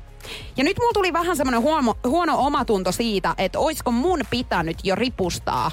Ja nyt mulla tuli vähän semmoinen huono, huono omatunto siitä, että oisko mun pitänyt jo ripustaa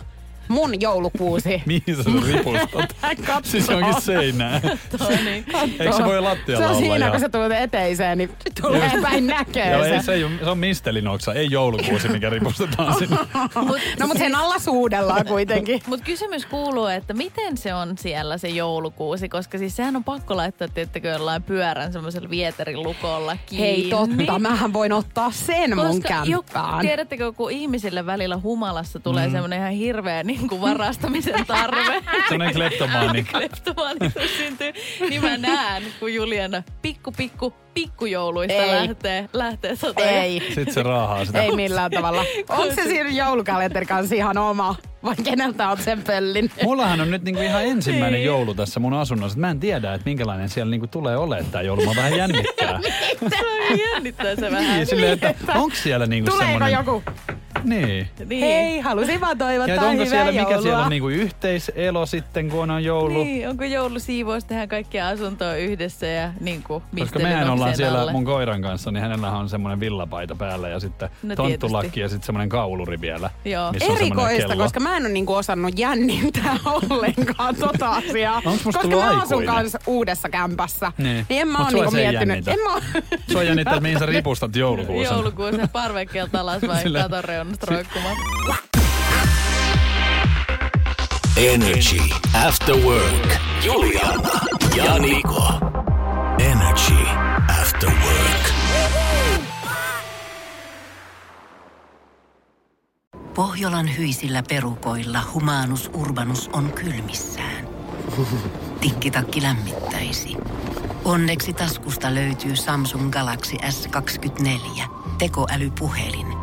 mun joulukuusi. (laughs) Mihin sä sen ripustat? (laughs) Siis onkin seinää. (laughs) Toi niin. Eikö se voi Se lattialla on olla? siinä, ja- kun sä tulet eteiseen, niin tulee päin näköön Joo, se. ei, se, ei, se on mistelinoksa, ei joulukuusi, mikä ripustetaan sinne. Mut, No mutta sen alla suudellaan kuitenkin. Mut kysymys kuuluu, että miten se on siellä se joulukuusi, koska siis sehän on pakko laittaa, tiettäkö, jollain pyörän semmoisella vieterin lukolla kiinni. Hei totta, mähän voin ottaa sen mun Koska joku, kämppään. tiedättekö, kun ihmisille välillä humalassa tulee mm. semmoinen ihan hirveä niin kuin varastamisen tarve. Sellainen kleptomaani. (laughs) Kleptomaanisuus syntyy. Niin mä näen, kun Juliana pikku pikku pikkujouluista Ei. lähtee, lähtee sotaan. Ei, Sitten se raahaa sitä. ei millään tavalla. (laughs) Onko se siinä joulukalenteri kanssa ihan oma? Vai keneltä oot sen pöllin? (laughs) Mullahan on nyt niinku ihan ensimmäinen joulu tässä mun asunnossa. Mä en tiedä, että minkälainen siellä niinku tulee olemaan tää joulu. Mä vähän jännittää. Se jännittää se vähän. Niin, silleen, että onko siellä niinku Tuleeko semmonen... joku? Niin. Niin. Hei, halusin vaan Ja toivottaa että onko hyvää siellä, mikä joulua. siellä on niinku yhteiselo sitten, kun on joulu? Niin, onko joulusiivous tehdä kaikkia asuntoa yhdessä ja niin kuin Koska mehän ollaan siellä mun koiran kanssa, niin hänellä on semmoinen villapaita päällä ja sitten No tonttulakki tietysti. ja sitten semmoinen kauluri vielä. Joo. Erikoista, kello. koska mä en ole niinku osannut jännittää (laughs) ollenkaan tota asiaa. Koska mä asun aikuinen? kanssa uudessa kämpässä. Niin. Niin en mä Mut oo sua niinku miettinyt. jännitä. En mä. Sua jännittää, että mihin sä ripustat (laughs) joulukuusen. Joulukuusen parvekkeelta alas vai (laughs) katon reunasta roikkumaan. Energy After Work. Juliana ja Niko. Energy After Work. Pohjolan hyisillä perukoilla humanus urbanus on kylmissään. Tikkitakki lämmittäisi. Onneksi taskusta löytyy Samsung Galaxy S24 tekoälypuhelin.